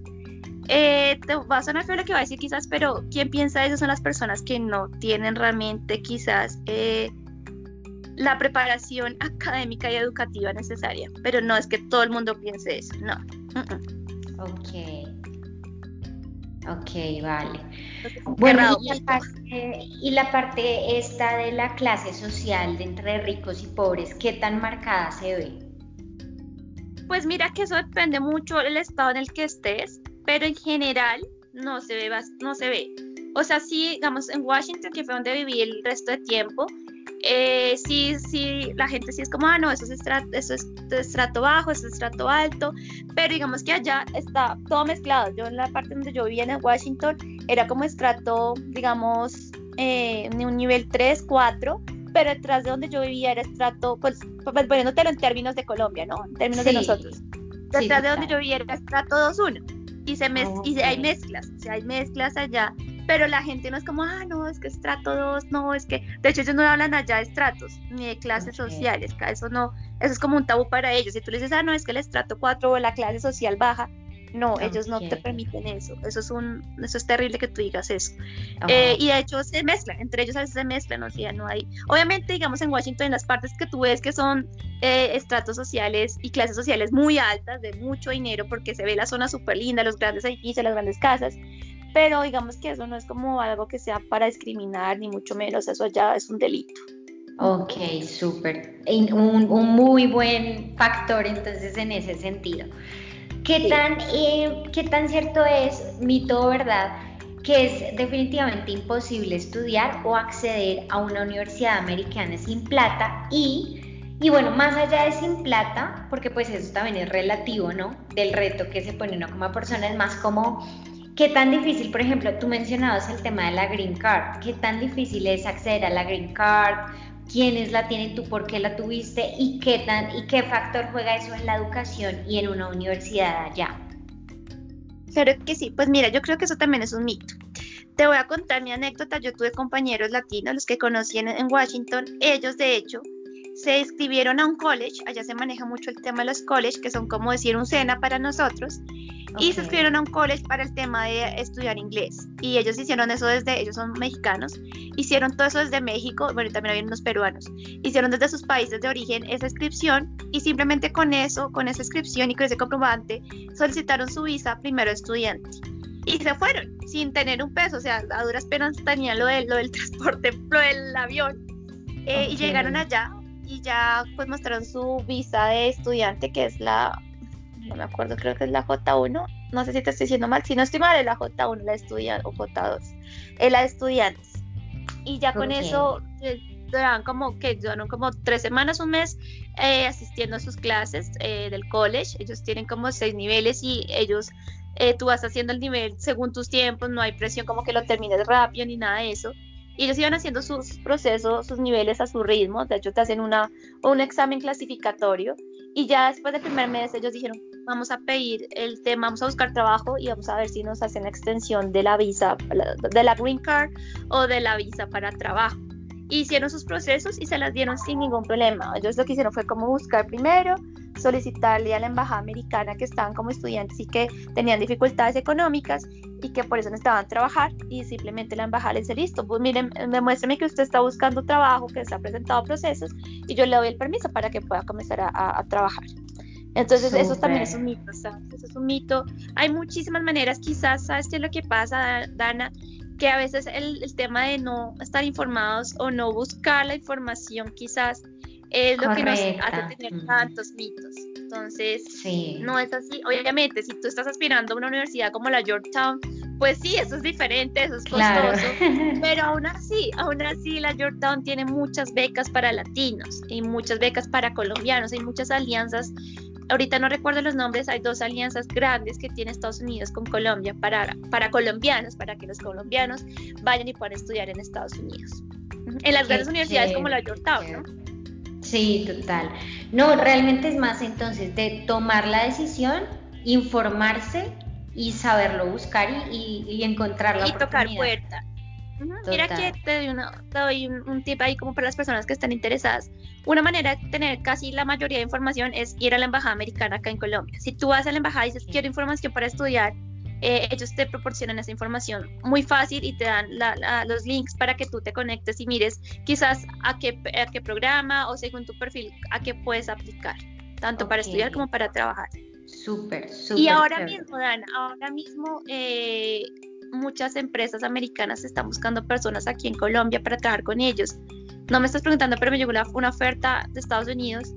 Eh, te va a sonar feo lo que va a decir quizás, pero quien piensa eso son las personas que no tienen realmente quizás eh, la preparación académica y educativa necesaria. Pero no es que todo el mundo piense eso, no. Ok. Ok, vale. Bueno, y la, parte, y la parte esta de la clase social de entre ricos y pobres, ¿qué tan marcada se ve? Pues mira que eso depende mucho del estado en el que estés, pero en general no se ve, no se ve. O sea, sí, digamos, en Washington, que fue donde viví el resto de tiempo, eh, sí, sí, la gente sí es como, ah, no, eso es, estrato, eso es estrato bajo, eso es estrato alto, pero digamos que allá está todo mezclado. Yo en la parte donde yo vivía en Washington era como estrato, digamos, eh, un nivel 3, 4, pero detrás de donde yo vivía era estrato, pues, pues poniéndotelo en términos de Colombia, ¿no? En términos de nosotros. Detrás de donde yo vivía era estrato 2-1 y, se y hay mezclas, o sea, hay mezclas allá, pero la gente no es como, ah, no, es que estrato 2, no, es que, de hecho ellos no hablan allá de estratos, ni de clases sociales, eso no, eso es como un tabú para ellos, si tú le dices, ah, no, es que el estrato 4 o la clase social baja, no, ellos no te permiten eso. Eso es un, eso es terrible que tú digas eso. Eh, y de hecho se mezclan, entre ellos a veces se mezclan, o sea, no hay. Obviamente, digamos en Washington, en las partes que tú ves que son eh, estratos sociales y clases sociales muy altas, de mucho dinero, porque se ve la zona súper linda, los grandes edificios, las grandes casas. Pero digamos que eso no es como algo que sea para discriminar, ni mucho menos, eso ya es un delito. Ok, súper. Un, un muy buen factor entonces en ese sentido. ¿Qué, tan, eh, ¿Qué tan cierto es, mito o verdad, que es definitivamente imposible estudiar o acceder a una universidad americana sin plata? Y, y bueno, más allá de sin plata, porque pues eso también es relativo, ¿no? Del reto que se pone uno como persona, es más como... ¿Qué tan difícil, por ejemplo, tú mencionabas el tema de la green card? ¿Qué tan difícil es acceder a la green card? Quiénes la tienen, tú por qué la tuviste y qué, tan, y qué factor juega eso en la educación y en una universidad allá. Claro que sí, pues mira, yo creo que eso también es un mito. Te voy a contar mi anécdota, yo tuve compañeros latinos, los que conocí en, en Washington, ellos de hecho se inscribieron a un college, allá se maneja mucho el tema de los college, que son como decir un SENA para nosotros, y se inscribieron a un college para el tema de estudiar inglés. Y ellos hicieron eso desde, ellos son mexicanos, hicieron todo eso desde México, bueno, también había unos peruanos, hicieron desde sus países de origen esa inscripción y simplemente con eso, con esa inscripción y con ese comprobante, solicitaron su visa primero estudiante. Y se fueron sin tener un peso, o sea, a duras penas tenían lo, de, lo del transporte, lo del avión. Eh, y llegaron allá y ya pues mostraron su visa de estudiante, que es la no me acuerdo, creo que es la J1, no sé si te estoy diciendo mal, si no estoy mal es la J1, la estudiante, o J2, es la de estudiantes. Y ya con eso eh, como que duran como tres semanas, un mes eh, asistiendo a sus clases eh, del college. Ellos tienen como seis niveles y ellos, tú vas haciendo el nivel según tus tiempos, no hay presión como que lo termines rápido ni nada de eso. Y ellos iban haciendo sus procesos, sus niveles a su ritmo. De hecho, te hacen una, un examen clasificatorio. Y ya después del primer mes, ellos dijeron, vamos a pedir el tema, vamos a buscar trabajo y vamos a ver si nos hacen la extensión de la visa, de la green card o de la visa para trabajo. hicieron sus procesos y se las dieron sin ningún problema. Ellos lo que hicieron fue como buscar primero, solicitarle a la embajada americana que estaban como estudiantes y que tenían dificultades económicas y que por eso necesitaban trabajar y simplemente la embajada les dice, listo, pues miren, demuéstreme que usted está buscando trabajo, que se ha presentado procesos y yo le doy el permiso para que pueda comenzar a, trabajar. Entonces eso también es un mito, ¿sabes? Eso es un mito. Hay muchísimas maneras, quizás, ¿sabes qué es lo que pasa, Dana? Que a veces el, el tema de no estar informados o no buscar la información quizás es lo que nos hace tener tantos mitos. Entonces, no es así. Obviamente, si tú estás aspirando a una universidad como la Georgetown, pues sí, eso es diferente, eso es costoso. Pero aún así, aún así, la Georgetown tiene muchas becas para latinos y muchas becas para colombianos. Hay muchas alianzas. Ahorita no recuerdo los nombres, hay dos alianzas grandes que tiene Estados Unidos con Colombia para, para colombianos, para que los colombianos vayan y puedan estudiar en Estados Unidos. En las grandes universidades como la Georgetown, ¿no? Sí, total. No, realmente es más entonces de tomar la decisión, informarse y saberlo buscar y, y, encontrar la y tocar puertas. Mira que te doy, un, tip ahí como para las personas que están interesadas. Una manera de tener casi la mayoría de información es ir a la embajada americana acá en Colombia. Si tú vas a la embajada y dices quiero información para estudiar, eh, ellos te proporcionan esa información muy fácil y te dan los links para que tú te conectes y mires quizás a qué, a qué programa o según tu perfil a qué puedes aplicar, tanto para estudiar como para trabajar. Súper, súper. Y ahora mismo, Dan, ahora mismo eh, muchas empresas americanas están buscando personas aquí en Colombia para trabajar con ellos. No me estás preguntando, pero me llegó una oferta de Estados Unidos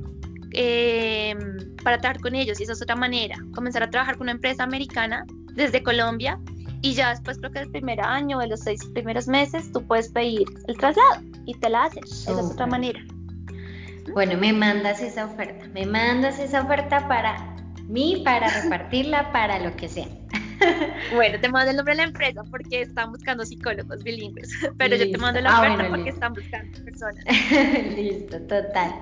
eh, para trabajar con ellos y esa es otra manera, comenzar a trabajar con una empresa americana desde Colombia y ya después creo que el primer año de los seis primeros meses tú puedes pedir el traslado y te la hacen. Esa es otra manera. Bueno, me mandas esa oferta, me mandas esa oferta para mí, para repartirla, para lo que sea. Bueno, te mando el nombre de la empresa porque están buscando psicólogos bilingües, pero yo te mando la ah, oferta porque están buscando personas. listo, total.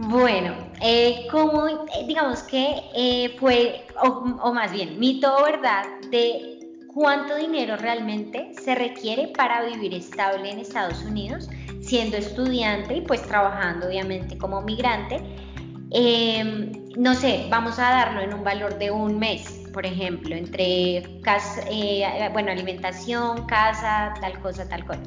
Bueno, eh, como eh, digamos que eh, fue, o, más bien, mito o verdad de cuánto dinero realmente se requiere para vivir estable en Estados Unidos, siendo estudiante y pues trabajando obviamente como migrante. Em, no sé, vamos a darlo en un valor de un mes, por ejemplo, entre casa, bueno, alimentación, casa, tal cosa, tal cosa.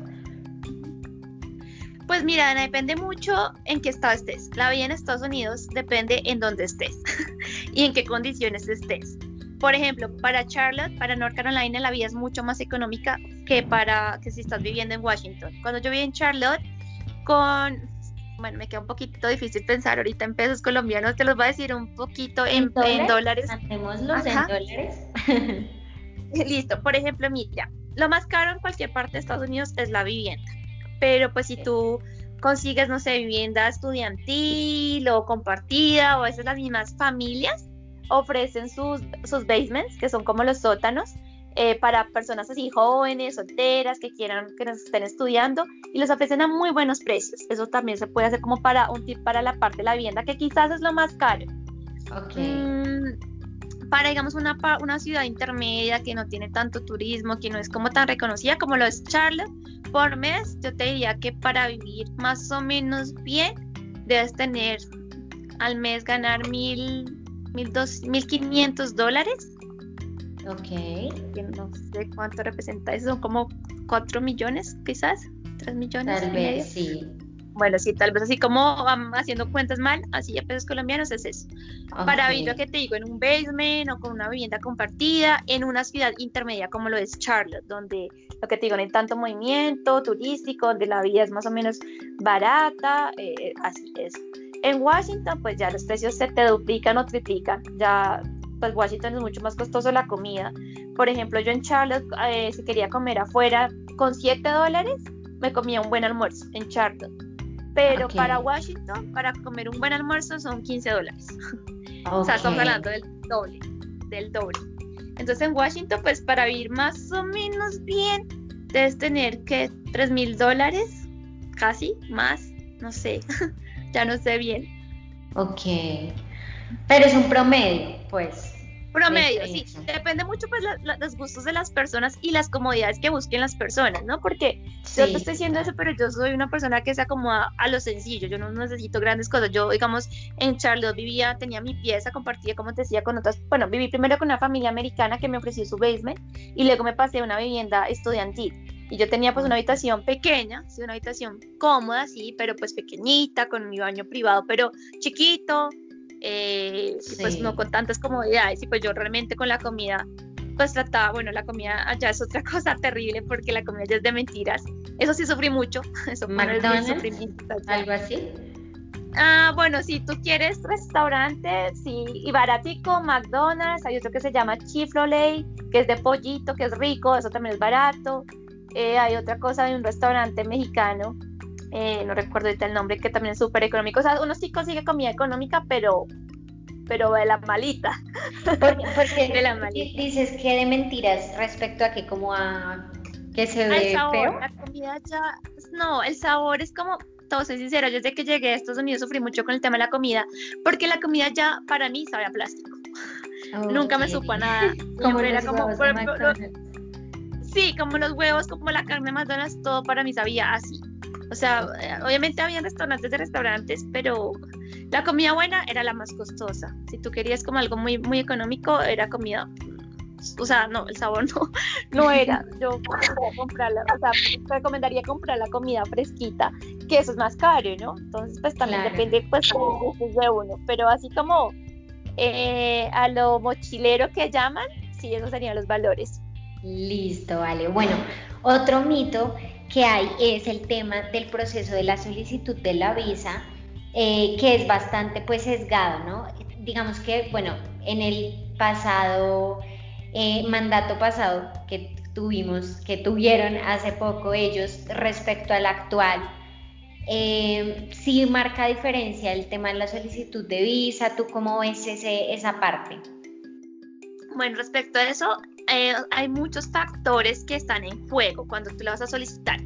Pues mira, depende mucho en qué estado estés. La vida en Estados Unidos depende en dónde estés y en qué condiciones estés. Por ejemplo, para Charlotte, para North Carolina, la vida es mucho más económica que para que si estás viviendo en Washington. Cuando yo viví en Charlotte, con, bueno, me queda un poquito difícil pensar ahorita en pesos colombianos, te los voy a decir un poquito en, en dólares. en dólares. Listo, por ejemplo, mira, lo más caro en cualquier parte de Estados Unidos es la vivienda pero pues si tú consigues, no sé, vivienda estudiantil o compartida o a veces las mismas familias ofrecen sus, sus basements, que son como los sótanos, eh, para personas así jóvenes, solteras, que quieran, que nos estén estudiando y los ofrecen a muy buenos precios. Eso también se puede hacer como para un tip para la parte de la vivienda, que quizás es lo más caro. Ok. Mm, para, digamos, una, una ciudad intermedia que no tiene tanto turismo, que no es como tan reconocida como lo es Charlotte, por mes, yo te diría que para vivir más o menos bien, debes tener al mes ganar mil, mil, dos, mil quinientos dólares. Ok. no sé cuánto representa eso, son como cuatro millones, quizás, tres millones. Tal vez, sí. Bueno, sí, tal vez así como haciendo cuentas mal, así a pesos colombianos es eso. Para vivir lo que te digo, en un basement o con una vivienda compartida, en una ciudad intermedia como lo es Charlotte, donde lo que te digo, no hay tanto movimiento turístico, donde la vida es más o menos barata, eh, así es. En Washington, pues ya los precios se te duplican o triplican, ya pues Washington es mucho más costoso la comida. Por ejemplo, yo en Charlotte, eh, si quería comer afuera con 7 dólares, me comía un buen almuerzo en Charlotte pero para Washington, para comer un buen almuerzo son 15 dólares. o sea, estamos hablando del doble, del doble. Entonces en Washington, pues para vivir más o menos bien, debes tener que 3 mil dólares, casi, más, no sé, ya no sé bien. Ok, pero es un promedio, pues. Promedio, sí. Depende mucho pues los gustos de las personas y las comodidades que busquen las personas, ¿no? Porque yo te estoy diciendo eso, pero yo soy una persona que se acomoda a lo sencillo. Yo no necesito grandes cosas. Yo, digamos, en Charlotte vivía, tenía mi pieza, compartía, como te decía, con otras. Bueno, viví primero con una familia americana que me ofreció su basement y luego me pasé a una vivienda estudiantil. Y yo tenía pues una habitación pequeña, sí, una habitación cómoda, sí, pero pues pequeñita, con mi baño privado, pero chiquito, eh, pues no con tantas comodidades y pues yo realmente con la comida pues trataba, bueno, la comida allá es otra cosa terrible porque la comida ya es de mentiras. Eso sí sufrí mucho. Eso McDonald's, algo así. Ah, bueno, si tú quieres restaurante, sí, y baratico, McDonald's, hay otro que se llama Chifloley, que es de pollito, que es rico, eso también es barato. Eh, hay otra cosa de un restaurante mexicano eh, no recuerdo ahorita el nombre, que también es súper económico. O sea, uno sí consigue comida económica, pero pero de la malita. Porque, de la malita. dices que de mentiras respecto a que como a que se ve feo. La comida ya, no, el sabor es como, todo soy sincera, yo desde que llegué a Estados Unidos sufrí mucho con el tema de la comida, porque la comida ya para mí sabe a plástico. Nunca me supo a nada. Como era como, sí, como los huevos, como la carne de McDonald's, todo para mí sabía así. O sea, eh, obviamente había restaurantes de restaurantes, pero la comida buena era la más costosa. Si tú querías como algo muy, muy económico, era comida. O sea, no, el sabor no, no era. Yo comprarla, o sea, recomendaría comprar la comida fresquita, que eso es más caro, ¿no? Entonces, pues también depende pues de uno. Pero así como eh, a lo mochilero que llaman, sí, esos serían los valores. Listo, vale. Bueno, otro mito que hay es el tema del proceso de la solicitud de la visa, eh, que es bastante pues sesgado, ¿no? Digamos que, bueno, en el pasado, eh, mandato pasado que tuvimos, que tuvieron hace poco ellos respecto al actual, eh, sí marca diferencia el tema de la solicitud de visa, ¿tú cómo ves ese, esa parte? Bueno, respecto a eso, eh, hay muchos factores que están en juego cuando tú la vas a solicitar.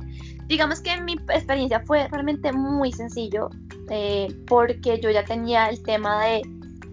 Digamos que mi experiencia fue realmente muy sencillo eh, porque yo ya tenía el tema de,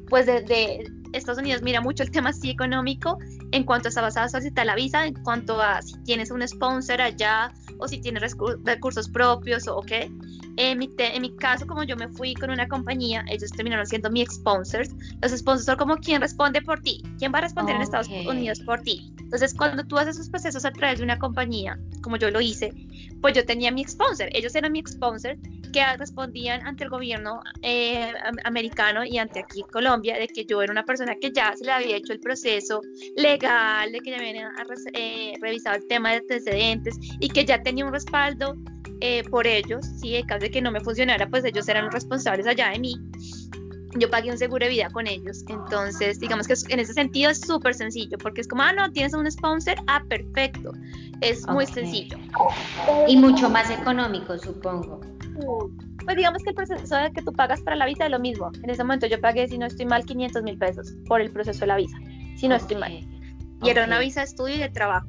pues de, Estados Unidos mira mucho el tema así económico en cuanto a vas a solicitar la visa, en cuanto a si tienes un sponsor allá o si tienes recursos propios o qué. En mi, en mi caso, como yo me fui con una compañía, ellos terminaron siendo mi sponsors. Los sponsors son como quien responde por ti. ¿Quién va a responder en Estados Unidos por ti? Entonces, cuando tú haces esos procesos a través de una compañía, como yo lo hice, pues yo tenía mi sponsor. Ellos eran mi sponsor que respondían ante el gobierno eh, americano y ante aquí Colombia de que yo era una persona que ya se le había hecho el proceso legal, de que ya habían eh, revisado el tema de antecedentes y que ya tenía un respaldo eh, por ellos, si en caso de que no me funcionara, pues ellos eran los responsables allá de mí. Yo pagué un seguro de vida con ellos. Entonces, digamos que en ese sentido es súper sencillo, porque es como, ah, no, tienes un sponsor, ah, perfecto. Es muy sencillo. Y mucho más económico, supongo. Pues digamos que el proceso de que tú pagas para la visa es lo mismo. En ese momento yo pagué, si no estoy mal, 500 mil pesos por el proceso de la visa, si no estoy mal. Y era una visa de estudio y de trabajo.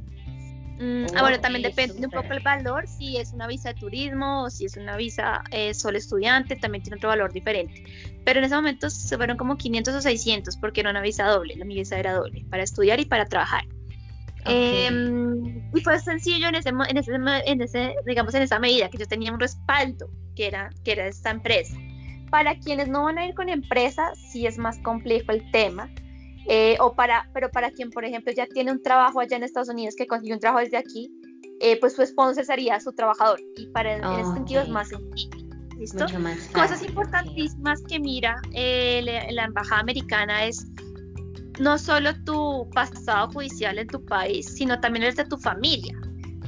Mm, ah, bueno, también depende un poco el valor, si es una visa de turismo o si es una visa eh, solo estudiante, también tiene otro valor diferente. Pero en ese momento se fueron como 500 o 600 porque era una visa doble, la mi visa era doble, para estudiar y para trabajar. Em, y fue sencillo en ese, en ese, en ese, digamos, en esa medida que yo tenía un respaldo, que era, que era esta empresa. Para quienes no van a ir con empresa, sí es más complejo el tema, eh, o para, pero para quien, por ejemplo, ya tiene un trabajo allá en Estados Unidos que consiguió un trabajo desde aquí, eh, pues su sponsor sería su trabajador. Y para en ese sentido es más. ¿Listo? Cosas importantísimas que mira eh, la, embajada americana es no solo tu pasado judicial en tu país, sino también el de tu familia.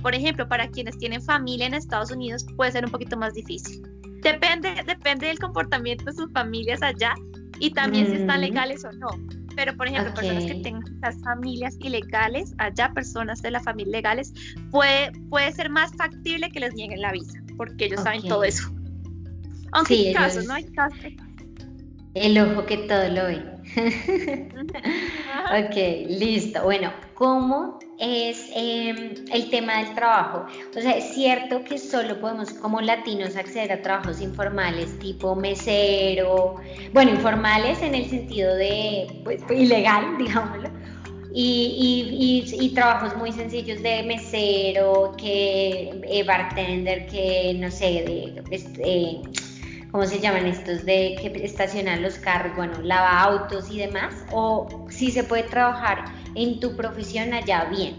Por ejemplo, para quienes tienen familia en Estados Unidos puede ser un poquito más difícil. Depende, depende del comportamiento de sus familias allá y también si están legales o no. Pero, por ejemplo, personas que tengan las familias ilegales, allá personas de la familia legales, puede, puede ser más factible que les nieguen la visa, porque ellos saben todo eso. Aunque hay casos, ¿no? Hay casos. El ojo que todo lo ve. ok, listo. Bueno, ¿cómo es em, el tema del trabajo? O sea, es cierto que solo podemos como latinos acceder a trabajos informales tipo mesero, bueno, informales en el sentido de, pues, ilegal, digámoslo. Y, y, y, trabajos muy sencillos de mesero, que eh, bartender, que no sé, de este, ¿cómo se llaman estos de que estacionan los carros? Bueno, lava autos y demás, o si se puede trabajar en tu profesión allá bien.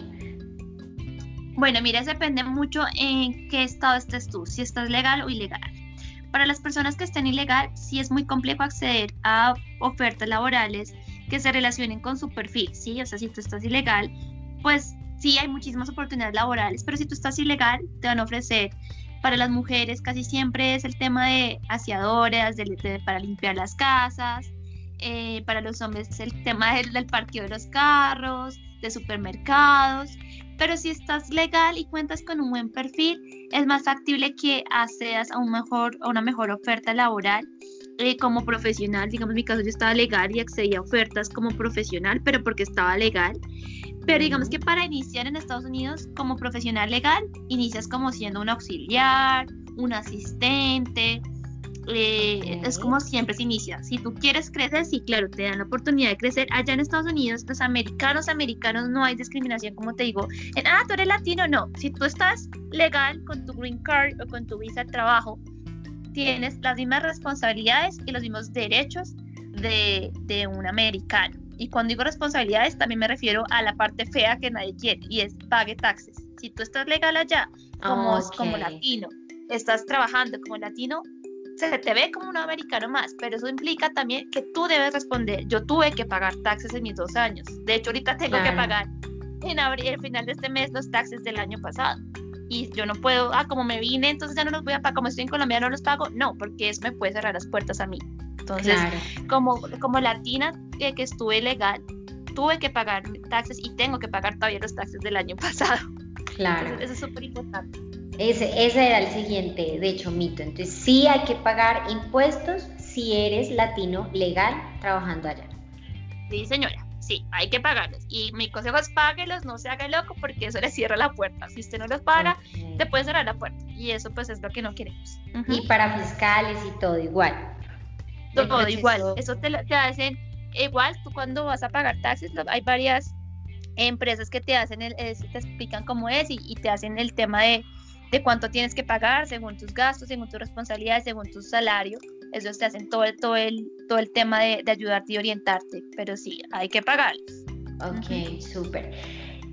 Bueno, mira, depende mucho en qué estado estés tú, si estás legal o ilegal. Para las personas que estén ilegal, sí es muy complejo acceder a ofertas laborales que se relacionen con su perfil, ¿sí? O sea, si tú estás ilegal, pues sí hay muchísimas oportunidades laborales, pero si tú estás ilegal, te van a ofrecer para las mujeres casi siempre es el tema de aseadoras, para limpiar las casas. Eh, para los hombres el tema del, del de los carros, de supermercados. Pero si estás legal y cuentas con un buen perfil, es más factible que accedas a, un mejor, a una mejor oferta laboral eh, como profesional. Digamos, en mi caso yo estaba legal y accedía a ofertas como profesional, pero porque estaba legal. Pero digamos que para iniciar en Estados Unidos como profesional legal, inicias como siendo un auxiliar, un asistente. Eh, es como siempre se inicia. Si tú quieres crecer, sí, claro, te dan la oportunidad de crecer. Allá en Estados Unidos, los americanos, americanos, no hay discriminación, como te digo. En, ah, tú eres latino, no. Si tú estás legal con tu green card o con tu visa de trabajo, tienes las mismas responsabilidades y los mismos derechos de, de un americano. Y cuando digo responsabilidades, también me refiero a la parte fea que nadie quiere y es pague taxes. Si tú estás legal allá como, como latino, estás trabajando como latino, se te ve como un americano más, pero eso implica también que tú debes responder. Yo tuve que pagar taxes en mis dos años. De hecho, ahorita tengo que pagar en abril, al final de este mes, los taxes del año pasado. Y yo no puedo, ah, como me vine, entonces ya no los voy a pagar, como estoy en Colombia, no los pago. No, porque eso me puede cerrar las puertas a mí. Entonces, como, como latina que, que estuve legal, tuve que pagar taxes y tengo que pagar todavía los taxes del año pasado. Claro. eso es súper importante. Ese, ese era el siguiente, de hecho, mito. Entonces, sí hay que pagar impuestos si eres latino legal trabajando allá. Sí, señora. Sí, hay que pagarlos. Y mi consejo es páguelos, no se haga loco porque eso le cierra la puerta. Si usted no los paga, te puede cerrar la puerta. Y eso pues es lo que no queremos. Y para fiscales y todo igual todo igual. Eso te, te hacen igual, tú cuando vas a pagar taxes, hay varias empresas que te hacen, el, te explican cómo es y, te hacen el tema de, de, cuánto tienes que pagar según tus gastos, según tus responsabilidades, según tu salario. Eso te hacen todo, todo, el, todo el tema de, de ayudarte y orientarte, pero sí, hay que pagarlos. Ok, súper.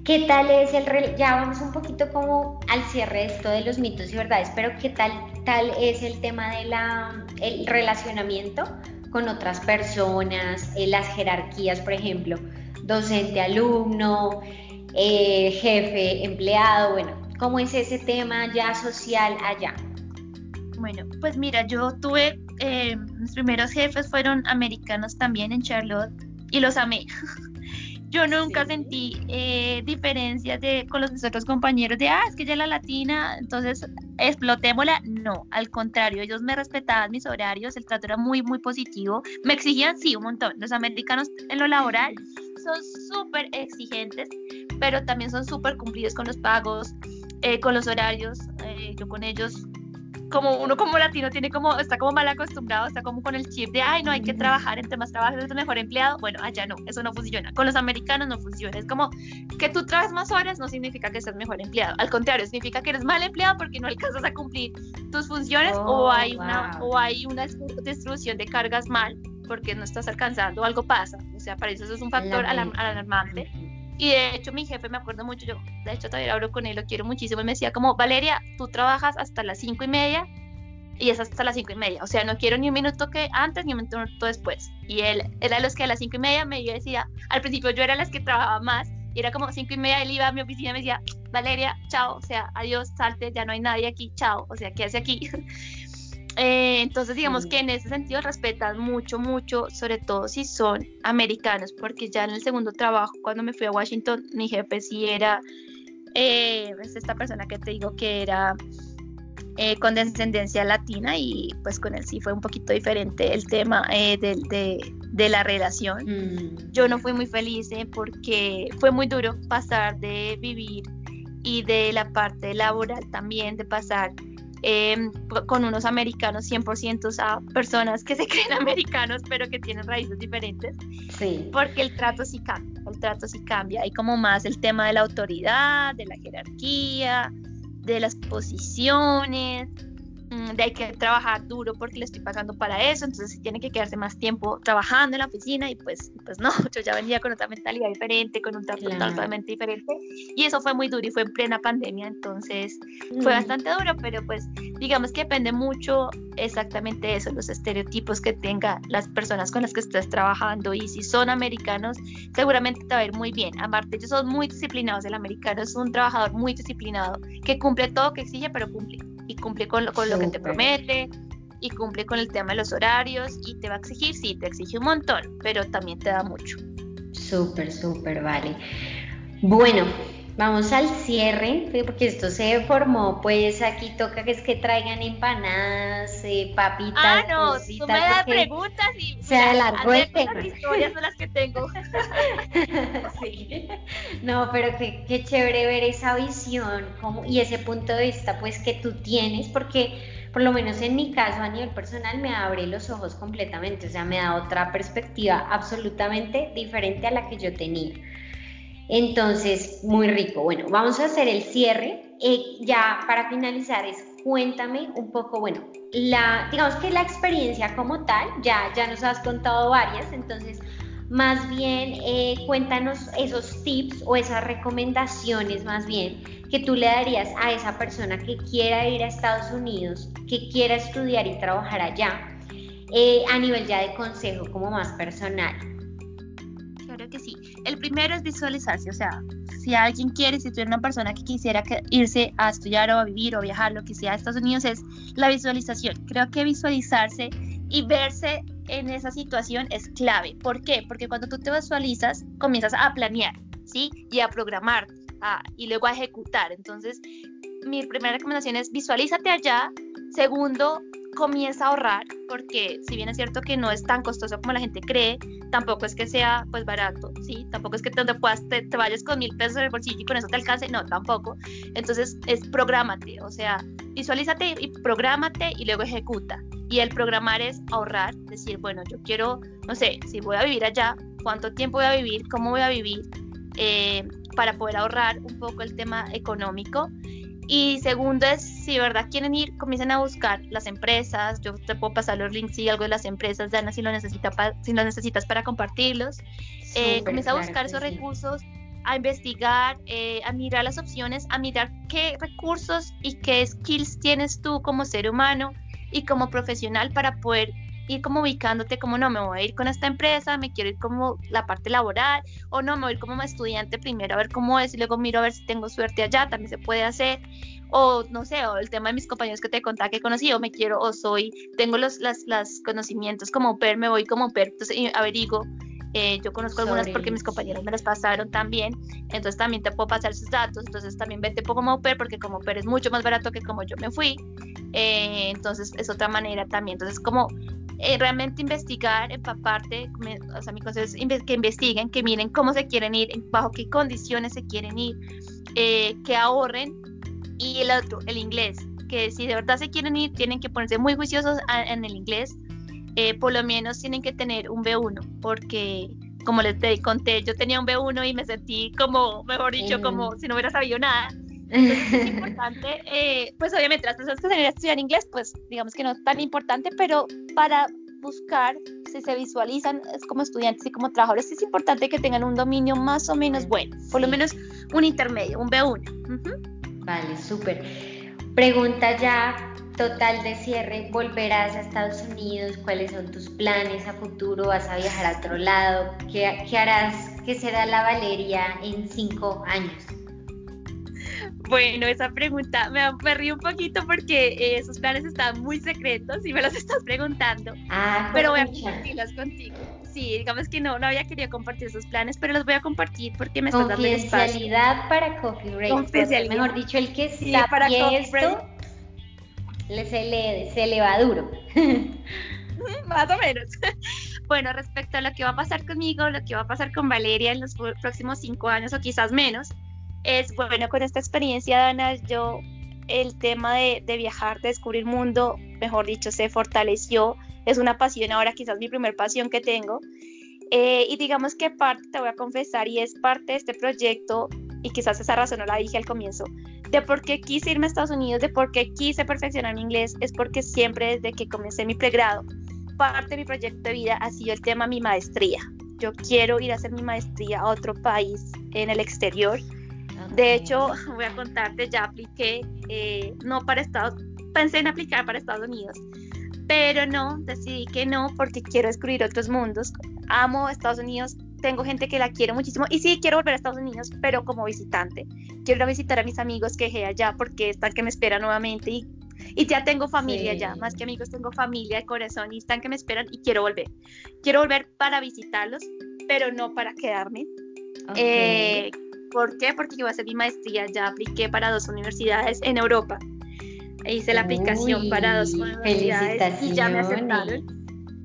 ¿Qué tal es el ya vamos un poquito como al cierre de esto de los mitos y verdades, pero qué tal tal es el tema de la el relacionamiento con otras personas, eh, las jerarquías, por ejemplo, docente alumno, eh, jefe empleado, bueno, ¿cómo es ese tema ya social allá? Bueno, pues mira, yo tuve eh, mis primeros jefes fueron americanos también en Charlotte y los amé. Yo nunca sentí eh, diferencias de, con los otros compañeros de, ah, es que ella es la latina, entonces explotémosla. No, al contrario, ellos me respetaban mis horarios, el trato era muy, muy positivo. Me exigían, sí, un montón. Los americanos en lo laboral son súper exigentes, pero también son súper cumplidos con los pagos, eh, con los horarios. Eh, yo con ellos como uno como latino tiene como, está como mal acostumbrado, está como con el chip de, ay, no hay que trabajar, entre más trabajas es el mejor empleado. Bueno, allá no, eso no funciona. Con los americanos no funciona. Es como que tú trabajas más horas no significa que seas mejor empleado. Al contrario, significa que eres mal empleado porque no alcanzas a cumplir tus funciones o oh, hay una o hay una distribución de cargas mal porque no estás alcanzando, algo pasa. O sea, para eso, eso es un factor alarmante. Y de hecho mi jefe, me acuerdo mucho, yo de hecho todavía hablo con él, lo quiero muchísimo, y me decía como, Valeria, tú trabajas hasta las cinco y media y es hasta las cinco y media, o sea, no quiero ni un minuto que antes ni un minuto después. Y él era de los que a las cinco y media me decía, al principio yo era las que trabajaba más, y era como cinco y media, él iba a mi oficina y me decía, Valeria, chao, o sea, adiós, salte, ya no hay nadie aquí, chao, o sea, ¿qué hace aquí? Eh, entonces, digamos que en ese sentido respetan mucho, mucho, sobre todo si son americanos, porque ya en el segundo trabajo, cuando me fui a Washington, mi jefe sí era, eh, es esta persona que te digo que era eh, con descendencia latina y pues con él sí fue un poquito diferente el tema de, de la relación. Mm. Yo no fui muy feliz ¿eh? porque fue muy duro pasar de vivir y de la parte laboral también, de pasar em, con unos americanos 100% a personas que se creen americanos pero que tienen raíces diferentes. Sí. Porque el trato sí cambia, el trato sí cambia. Hay como más el tema de la autoridad, de la jerarquía, de las posiciones de hay que trabajar duro porque le estoy pagando para eso, entonces tiene que quedarse más tiempo trabajando en la oficina y pues, pues no, yo ya venía con otra mentalidad diferente, con un trato totalmente diferente y eso fue muy duro y fue en plena pandemia, entonces fue mm. bastante duro, pero pues digamos que depende mucho exactamente eso, los estereotipos que tenga las personas con las que estás trabajando y si son americanos, seguramente te va a ir muy bien. Aparte, ellos son muy disciplinados, el americano es un trabajador muy disciplinado que cumple todo que exige, pero cumple y cumple con, con lo que te promete y cumple con el tema de los horarios y te va a exigir, sí, te exige un montón, pero también te da mucho. Súper, súper, vale. Bueno, vamos al cierre, porque esto se formó, pues aquí toca que es que traigan empanadas, eh, papitas. Ah, no, tú me das preguntas y se alargó el tema. Las historias son las que tengo. sí. No, pero qué, qué chévere ver esa visión como, y ese punto de vista pues que tú tienes, porque por lo menos en mi caso a nivel personal me abre los ojos completamente, o sea, me da otra perspectiva absolutamente diferente a la que yo tenía. Entonces, muy rico. Bueno, vamos a hacer el cierre. Eh, ya para finalizar es cuéntame un poco, bueno, la, digamos que la experiencia como tal, ya, ya nos has contado varias, entonces más bien eh, cuéntanos esos tips o esas recomendaciones más bien que tú le darías a esa persona que quiera ir a Estados Unidos, que quiera estudiar y trabajar allá, eh, a nivel ya de consejo como más personal. Claro que sí. El primero es visualizarse, o sea, si alguien quiere, si eres una persona que quisiera irse a estudiar o a vivir o viajar, lo que sea a Estados Unidos, es la visualización. Creo que visualizarse y verse en esa situación es clave. ¿Por qué? Porque cuando tú te visualizas, comienzas a planear, ¿sí? Y a programar y luego a ejecutar. Entonces, mi primera recomendación es visualízate allá. Segundo, comienza a ahorrar, porque si bien es cierto que no es tan costoso como la gente cree, tampoco es que sea pues barato, ¿sí? Tampoco es que te, puedas, te, vayas con mil pesos en el bolsillo y con eso te alcance, no, tampoco. Entonces es prográmate, o sea, visualízate y prográmate y luego ejecuta. Y el programar es ahorrar, decir, bueno, yo quiero, no sé, si voy a vivir allá, cuánto tiempo voy a vivir, cómo voy a vivir, eh, para poder ahorrar un poco el tema económico. Y segundo es, si de verdad quieren ir, comiencen a buscar las empresas. Yo te puedo pasar los links y algo de las empresas, Dana, si lo, necesita si lo necesitas para compartirlos. Eh, comienza a buscar esos recursos, a investigar, eh, a mirar las opciones, a mirar qué recursos y qué skills tienes tú como ser humano y como profesional para poder ir como ubicándote como no, me voy a ir con esta empresa, me quiero ir como la parte laboral, o no, me voy a ir como estudiante primero a ver cómo es y luego miro a ver si tengo suerte allá, también se puede hacer, o no sé, o el tema de mis compañeros que te contaba que conocí, o me quiero, o soy, tengo los las, las conocimientos como per, me voy como per, entonces averiguo. Eh, yo conozco algunas porque mis compañeros me las pasaron también, entonces también te puedo pasar sus datos, entonces también vete como per porque como per es mucho más barato que como yo me fui, eh, entonces es otra manera también, entonces como eh, realmente investigar, empaparte, o sea, mi consejo es que investiguen, que miren cómo se quieren ir, bajo qué condiciones se quieren ir, eh, que ahorren. Y el otro, el inglés, que si de verdad se quieren ir, tienen que ponerse muy juiciosos en el inglés. Eh, por lo menos tienen que tener un B1, porque como les conté, yo tenía un B1 y me sentí como, mejor dicho, como si no hubiera sabido nada. Entonces es importante, eh, pues obviamente las personas que se a estudiar inglés, pues digamos que no es tan importante, pero para buscar si se visualizan como estudiantes y como trabajadores, es importante que tengan un dominio más o menos bueno, por lo menos un intermedio, un B1. Vale, súper. Pregunta ya total de cierre, ¿volverás a Estados Unidos? ¿Cuáles son tus planes a futuro? ¿Vas a viajar a otro lado? ¿Qué, qué harás? ¿Qué será la Valeria en cinco años? Bueno, esa pregunta me, río un poquito porque eh, esos planes están muy secretos y me los estás preguntando. Ah, pero voy a compartirlos contigo. Sí, digamos que no, no había querido compartir esos planes, pero los voy a compartir porque me estás dando el espacio. para Coffee Break. Mejor dicho, el que sí, para esto, le, se, le, se le va duro. Más o menos. bueno, respecto a lo que va a pasar conmigo, lo que va a pasar con Valeria en los próximos cinco años o quizás menos, es bueno, con esta experiencia, Dana, yo el tema de, viajar, de descubrir mundo, mejor dicho, se fortaleció. Es una pasión ahora, quizás mi primer pasión que tengo. Eh, y digamos que parte, te voy a confesar, y es parte de este proyecto, y quizás esa razón no la dije al comienzo, de por qué quise irme a Estados Unidos, de por qué quise perfeccionar mi inglés, es porque siempre desde que comencé mi pregrado, parte de mi proyecto de vida ha sido el tema mi maestría. Yo quiero ir a hacer mi maestría a otro país en el exterior. De hecho, voy a contarte, ya apliqué, eh, no para Estados pensé en aplicar para Estados Unidos, pero no, decidí que no porque quiero descubrir otros mundos. Amo Estados Unidos, tengo gente que la quiere muchísimo y sí quiero volver a Estados Unidos, pero como visitante. Quiero ir a visitar a mis amigos que dejé allá porque están que me esperan nuevamente y, y ya tengo familia allá, más que amigos tengo familia de corazón y están que me esperan y quiero volver. Quiero volver para visitarlos, pero no para quedarme. Eh, ¿Por qué? Porque yo voy a hacer mi maestría, ya apliqué para dos universidades en Europa. Hice la aplicación para dos universidades y ya me aceptaron.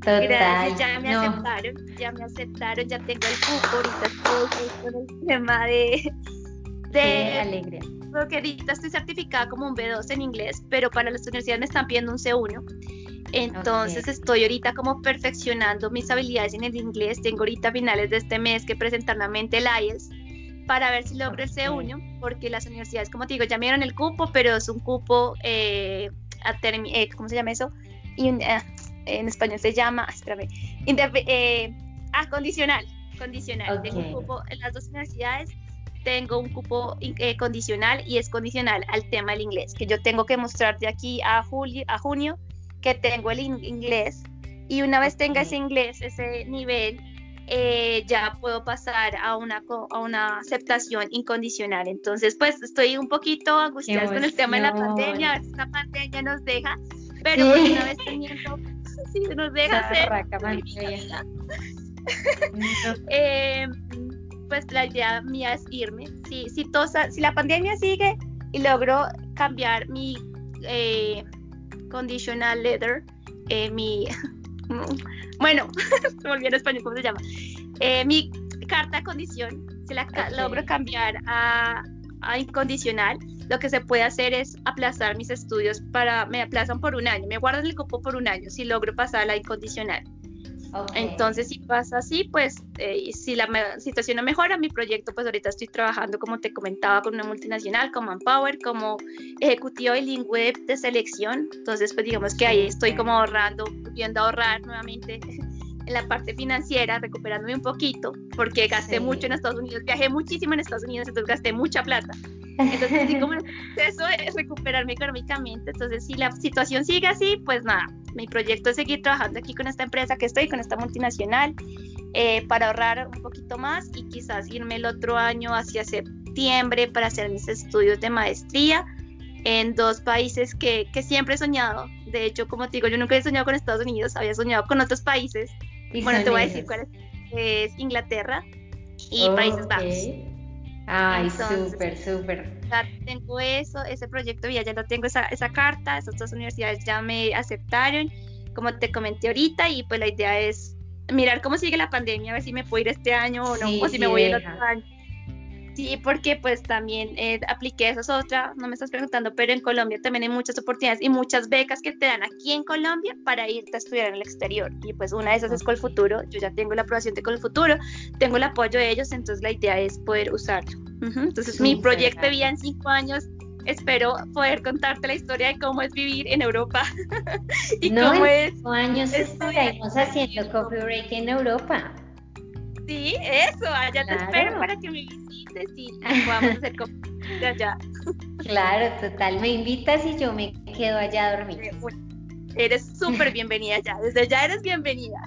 Total, Gracias, ya me aceptaron, ya me aceptaron, ya tengo el cupo, ahorita estoy con el tema de... de Qué alegría. Porque ahorita estoy certificada como un B2 en inglés, pero para las universidades me están pidiendo un C1. Entonces estoy ahorita como perfeccionando mis habilidades en el inglés. Tengo ahorita a finales de este mes que presentar nuevamente el IELTS para ver si logro el C1, porque las universidades, como te digo, ya me dieron el cupo, pero es un cupo, eh, eh ¿cómo se llama eso? Y, eh, en español se llama, espérame, eh, ah, condicional, condicional. Tengo un cupo en las dos universidades, tengo un cupo condicional y es condicional al tema del inglés, que yo tengo que mostrar de aquí a, julio, a junio que tengo el inglés y una vez tenga ese inglés, ese nivel, eh, ya puedo pasar a una, a una aceptación incondicional. Entonces, pues estoy un poquito angustiada con el tema de la pandemia, esta pandemia nos deja, pero pues, una vez teniendo, si nos deja hacer. eh, pues la idea mía es irme. Si, si, tosa, si la pandemia sigue y logro cambiar mi eh, conditional letter, eh, mi bueno, se volvió en español, ¿cómo se llama? Eh, mi carta de condición, se la logro cambiar a, incondicional, lo que se puede hacer es aplazar mis estudios para, me aplazan por un año, me guardan el cupo por un año si logro pasar a la incondicional. Entonces, si pasa así, pues eh, si la situación no mejora, mi proyecto, pues ahorita estoy trabajando, como te comentaba, con una multinacional, como Manpower, como ejecutivo bilingüe de selección. Entonces, pues digamos que ahí estoy como ahorrando, viendo ahorrar nuevamente en la parte financiera, recuperándome un poquito, porque gasté mucho en Estados Unidos, viajé muchísimo en Estados Unidos, entonces gasté mucha plata. Entonces, así como eso es recuperarme económicamente. Entonces, si la situación sigue así, pues nada, mi proyecto es seguir trabajando aquí con esta empresa que estoy, con esta multinacional, eh, para ahorrar un poquito más y quizás irme el otro año hacia septiembre para hacer mis estudios de maestría en dos países que, que siempre he soñado. De hecho, como te digo, yo nunca he soñado con Estados Unidos, había soñado con otros países. Bueno, te voy a decir cuál es. Es Inglaterra y Países Bajos. Ay, súper, súper. Ya tengo eso, ese proyecto ya, ya lo tengo, esa, esa carta, esas dos universidades ya me aceptaron, como te comenté ahorita, y pues la idea es mirar cómo sigue la pandemia, a ver si me puedo ir este año o no, o si me voy el otro año. Sí, porque pues también eh, apliqué, eso es otra, no me estás preguntando, pero en Colombia también hay muchas oportunidades y muchas becas que te dan aquí en Colombia para irte a estudiar en el exterior. Y pues una de esas es Colfuturo, yo ya tengo la aprobación de Colfuturo, tengo el apoyo de ellos, entonces la idea es poder usarlo. Entonces mi proyecto de vida en cinco años espero poder contarte la historia de cómo es vivir en Europa y cómo es. Cinco años estaremos haciendo coffee break en Europa. Sí, eso, allá te espero para que me visites y podamos hacer de allá. Claro, total, me invitas y yo me quedo allá a dormir. Eres súper bienvenida ya, desde ya eres bienvenida.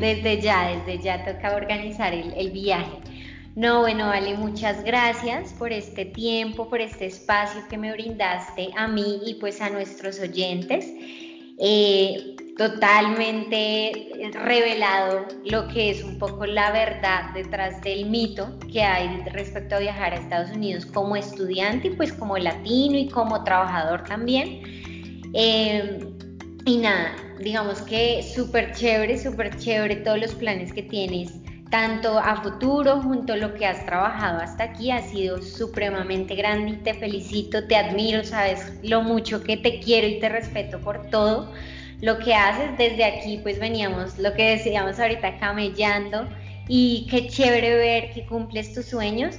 Desde ya, desde ya toca organizar el, el viaje. No, bueno, vale, muchas gracias por este tiempo, por este espacio que me brindaste a mí y pues a nuestros oyentes. Eh, totalmente revelado lo que es un poco la verdad detrás del mito que hay respecto a viajar a Estados Unidos como estudiante y pues como latino y como trabajador también. Eh, y nada, digamos que súper chévere, súper chévere todos los planes que tienes, tanto a futuro junto a lo que has trabajado hasta aquí, ha sido supremamente grande y te felicito, te admiro, sabes lo mucho que te quiero y te respeto por todo lo que haces. Desde aquí pues veníamos, lo que decíamos ahorita, camellando y qué chévere ver que cumples tus sueños,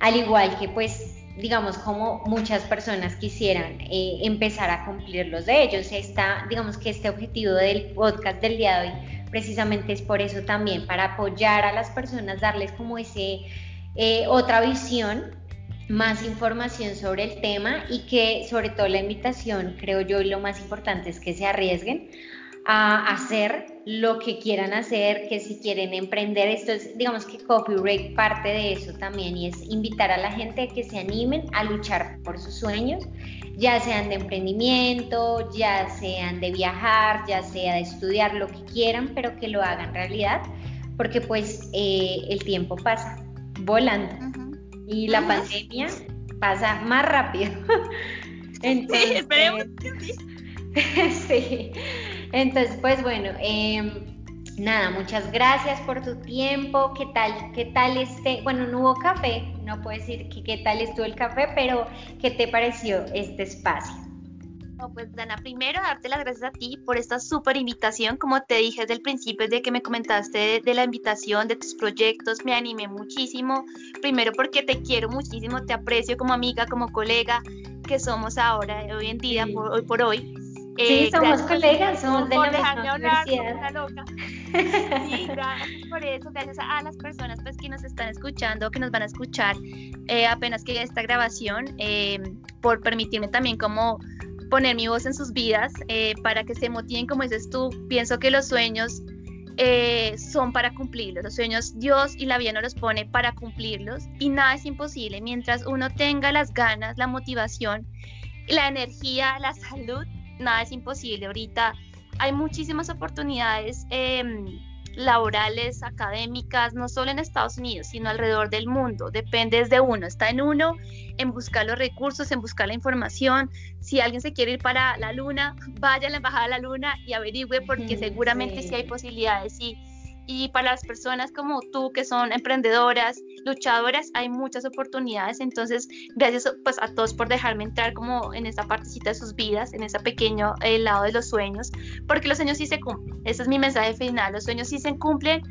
al igual que pues digamos, como muchas personas quisieran eh, empezar a cumplir los de ellos. Está, digamos que este objetivo del podcast del día de hoy precisamente es por eso también, para apoyar a las personas, darles como ese eh, otra visión, más información sobre el tema y que sobre todo la invitación, creo yo, y lo más importante es que se arriesguen a hacer lo que quieran hacer, que si quieren emprender, esto es, digamos que Break parte de eso también y es invitar a la gente a que se animen a luchar por sus sueños, ya sean de emprendimiento, ya sean de viajar, ya sea de estudiar, lo que quieran, pero que lo hagan realidad, porque pues eh, el tiempo pasa volando y la pandemia pasa más rápido. Entonces, sí, esperemos sí. Entonces, pues bueno, em, nada, muchas gracias por tu tiempo. ¿Qué tal? ¿Qué tal este? Bueno, no hubo café, no puedo decir que qué tal estuvo el café, pero ¿qué te pareció este espacio? Pues Dana, primero darte las gracias a ti por esta súper invitación. Como te dije desde el principio, de que me comentaste de, la invitación, de tus proyectos, me animé muchísimo. Primero porque te quiero muchísimo, te aprecio como amiga, como colega que somos ahora, hoy en día, hoy por hoy. Sí, eh, somos colegas, somos de la misma universidad. Loca. Sí, gracias por eso, gracias a, las personas pues, que nos están escuchando, que nos van a escuchar eh, apenas que esta grabación, eh, por permitirme también como poner mi voz en sus vidas, para que se motiven, como dices tú, pienso que los sueños son para cumplirlos. Los sueños Dios y la vida nos los pone para cumplirlos y nada es imposible. Mientras uno tenga las ganas, la motivación, la energía, la salud, nada es imposible. Ahorita hay muchísimas oportunidades em, laborales, académicas, no solo en Estados Unidos, sino alrededor del mundo. Depende de uno. Está en uno en buscar los recursos, en buscar la información. Si alguien se quiere ir para la luna, vaya a la embajada de la luna y averigüe porque seguramente sí. hay posibilidades. Y y para las personas como tú que son emprendedoras, luchadoras, hay muchas oportunidades. Entonces, gracias pues a todos por dejarme entrar como en esta partecita de sus vidas, en ese pequeño eh, lado de los sueños, porque los sueños sí se cumplen. Ese es mi mensaje final. Los sueños sí se cumplen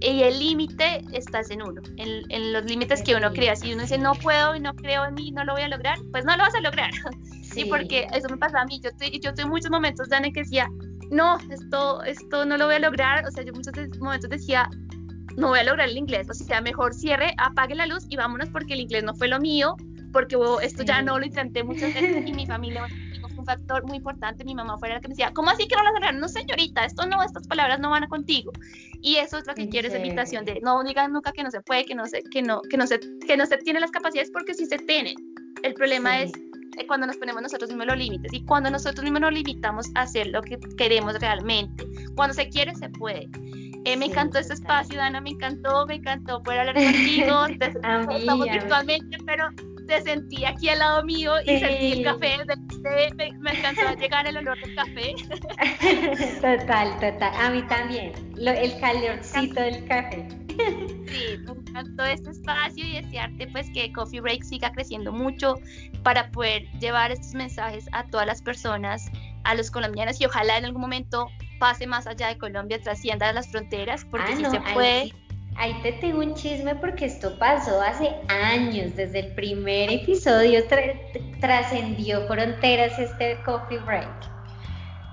y el límite está en uno, en, los límites que uno crea. Si uno dice no puedo y no creo en mí, no lo voy a lograr, pues no lo vas a lograr. Sí, porque eso me pasa a mí. Yo estoy, yo en muchos momentos, Dani, que decía, no, esto, esto no lo voy a lograr. O sea, yo muchos momentos decía, no voy a lograr el inglés. O sea, mejor cierre, apague la luz y vámonos porque el inglés no fue lo mío, porque esto ya no lo intenté muchas veces y mi familia fue un factor muy importante. Mi mamá fue la que me decía, ¿cómo así que no lo lograr? No, señorita, esto no, estas palabras no van contigo. Y eso es lo que quiero, esa invitación de no digan nunca que no se puede, que no se, que no, que no se, que no se tiene las capacidades porque sí se tienen. El problema es cuando nos ponemos nosotros mismos los límites y cuando nosotros mismos nos limitamos a hacer lo que queremos realmente. Cuando se quiere, se puede. Eh, me encantó este espacio, Dana, me encantó, me encantó poder hablar contigo. estamos virtualmente, pero te sentí aquí al lado mío y sentí el café, me, me, encantó llegar el olor del café. Total, total, a mí también, el calorcito del café. Sí, me encantó este espacio y desearte pues que Coffee Break siga creciendo mucho para poder llevar estos mensajes a todas las personas, a los colombianos y ojalá en algún momento pase más allá de Colombia, trascienda las fronteras, porque si ah, se puede. Ahí, te tengo un chisme porque esto pasó hace años, desde el primer episodio trascendió fronteras este Coffee Break.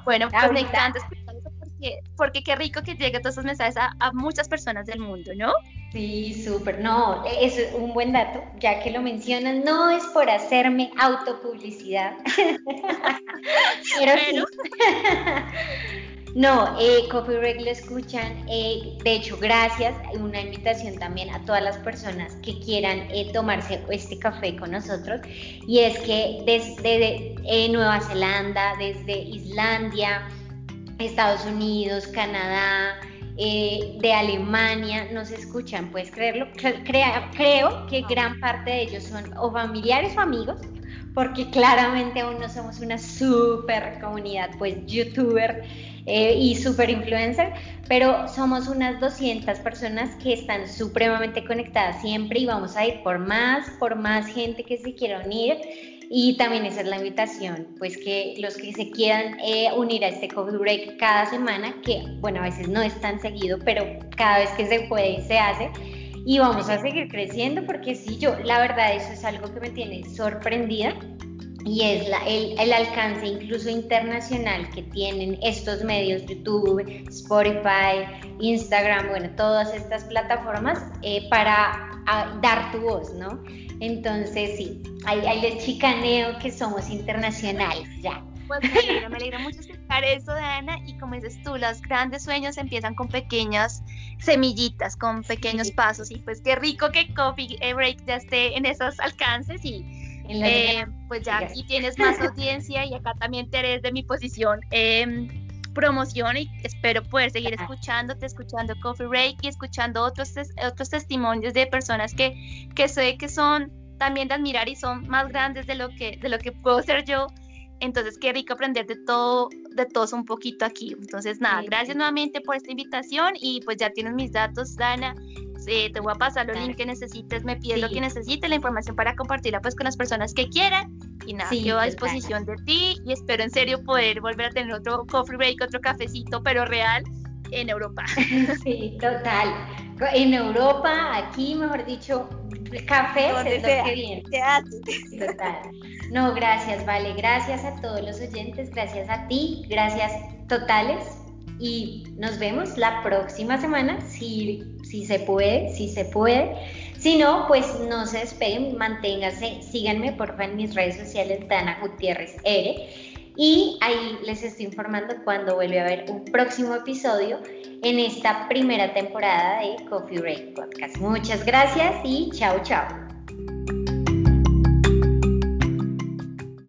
Bueno, pues me encanta porque, qué rico que lleguen todos esos mensajes a, muchas personas del mundo, ¿no? Sí, súper. No, es un buen dato, ya que lo mencionan, no es por hacerme autopublicidad. Pero No, eh, Coffee Break lo escuchan. Eh, de hecho, gracias. Una invitación también a todas las personas que quieran eh, tomarse este café con nosotros. Y es que desde eh, Nueva Zelanda, desde Islandia, Estados Unidos, Canadá, eh, de Alemania nos escuchan, puedes creerlo. creo que gran parte de ellos son o familiares o amigos, porque claramente aún no somos una super comunidad, pues youtuber eh, y super influencer, pero somos unas 200 personas que están supremamente conectadas siempre y vamos a ir por más, por más gente que se quiera unir. Y también esa es la invitación, pues que los que se quieran eh, unir a este Coffee Break cada semana, que bueno, a veces no es tan seguido, pero cada vez que se puede se hace, y vamos a seguir creciendo porque sí, yo, la verdad, eso es algo que me tiene sorprendida y es el, el, alcance incluso internacional que tienen estos medios, YouTube, Spotify, Instagram, bueno, todas estas plataformas eh, para dar tu voz, ¿no? Entonces, sí, ahí, ahí les chicaneo que somos internacionales, ya. Pues me alegra, me alegra mucho escuchar eso, Ana. Y como dices tú, los grandes sueños empiezan con pequeñas semillitas, con pequeños pasos. Y pues qué rico que Coffee Break ya esté en esos alcances. Y eh, pues ya aquí tienes más audiencia y acá también te eres de mi posición. Eh, promoción y espero poder seguir escuchándote, escuchando Coffee Break y escuchando otros, otros testimonios de personas que, que sé que son también de admirar y son más grandes de lo que, de lo que puedo ser yo entonces, qué rico aprender de todo, de todos un poquito aquí. Entonces, nada, gracias nuevamente por esta invitación y pues ya tienes mis datos, Dana. Eh, te voy a pasar los links que necesites, me pides lo que necesites, la información para compartirla pues con las personas que quieran. Y nada, yo a disposición de ti y espero en serio poder volver a tener otro coffee break, otro cafecito, pero real en Europa. Sí, total. En Europa, aquí, mejor dicho, café es lo que viene. Total. No, gracias, vale. Gracias a todos los oyentes, gracias a ti, gracias totales. Y nos vemos la próxima semana, si, si se puede, si se puede. Si no, pues no se despeguen, manténganse, síganme porfa en mis redes sociales, Dana Gutiérrez R. Y ahí les estoy informando cuando vuelve a haber un próximo episodio en esta primera temporada de Coffee Break Podcast. Muchas gracias y chao, chao.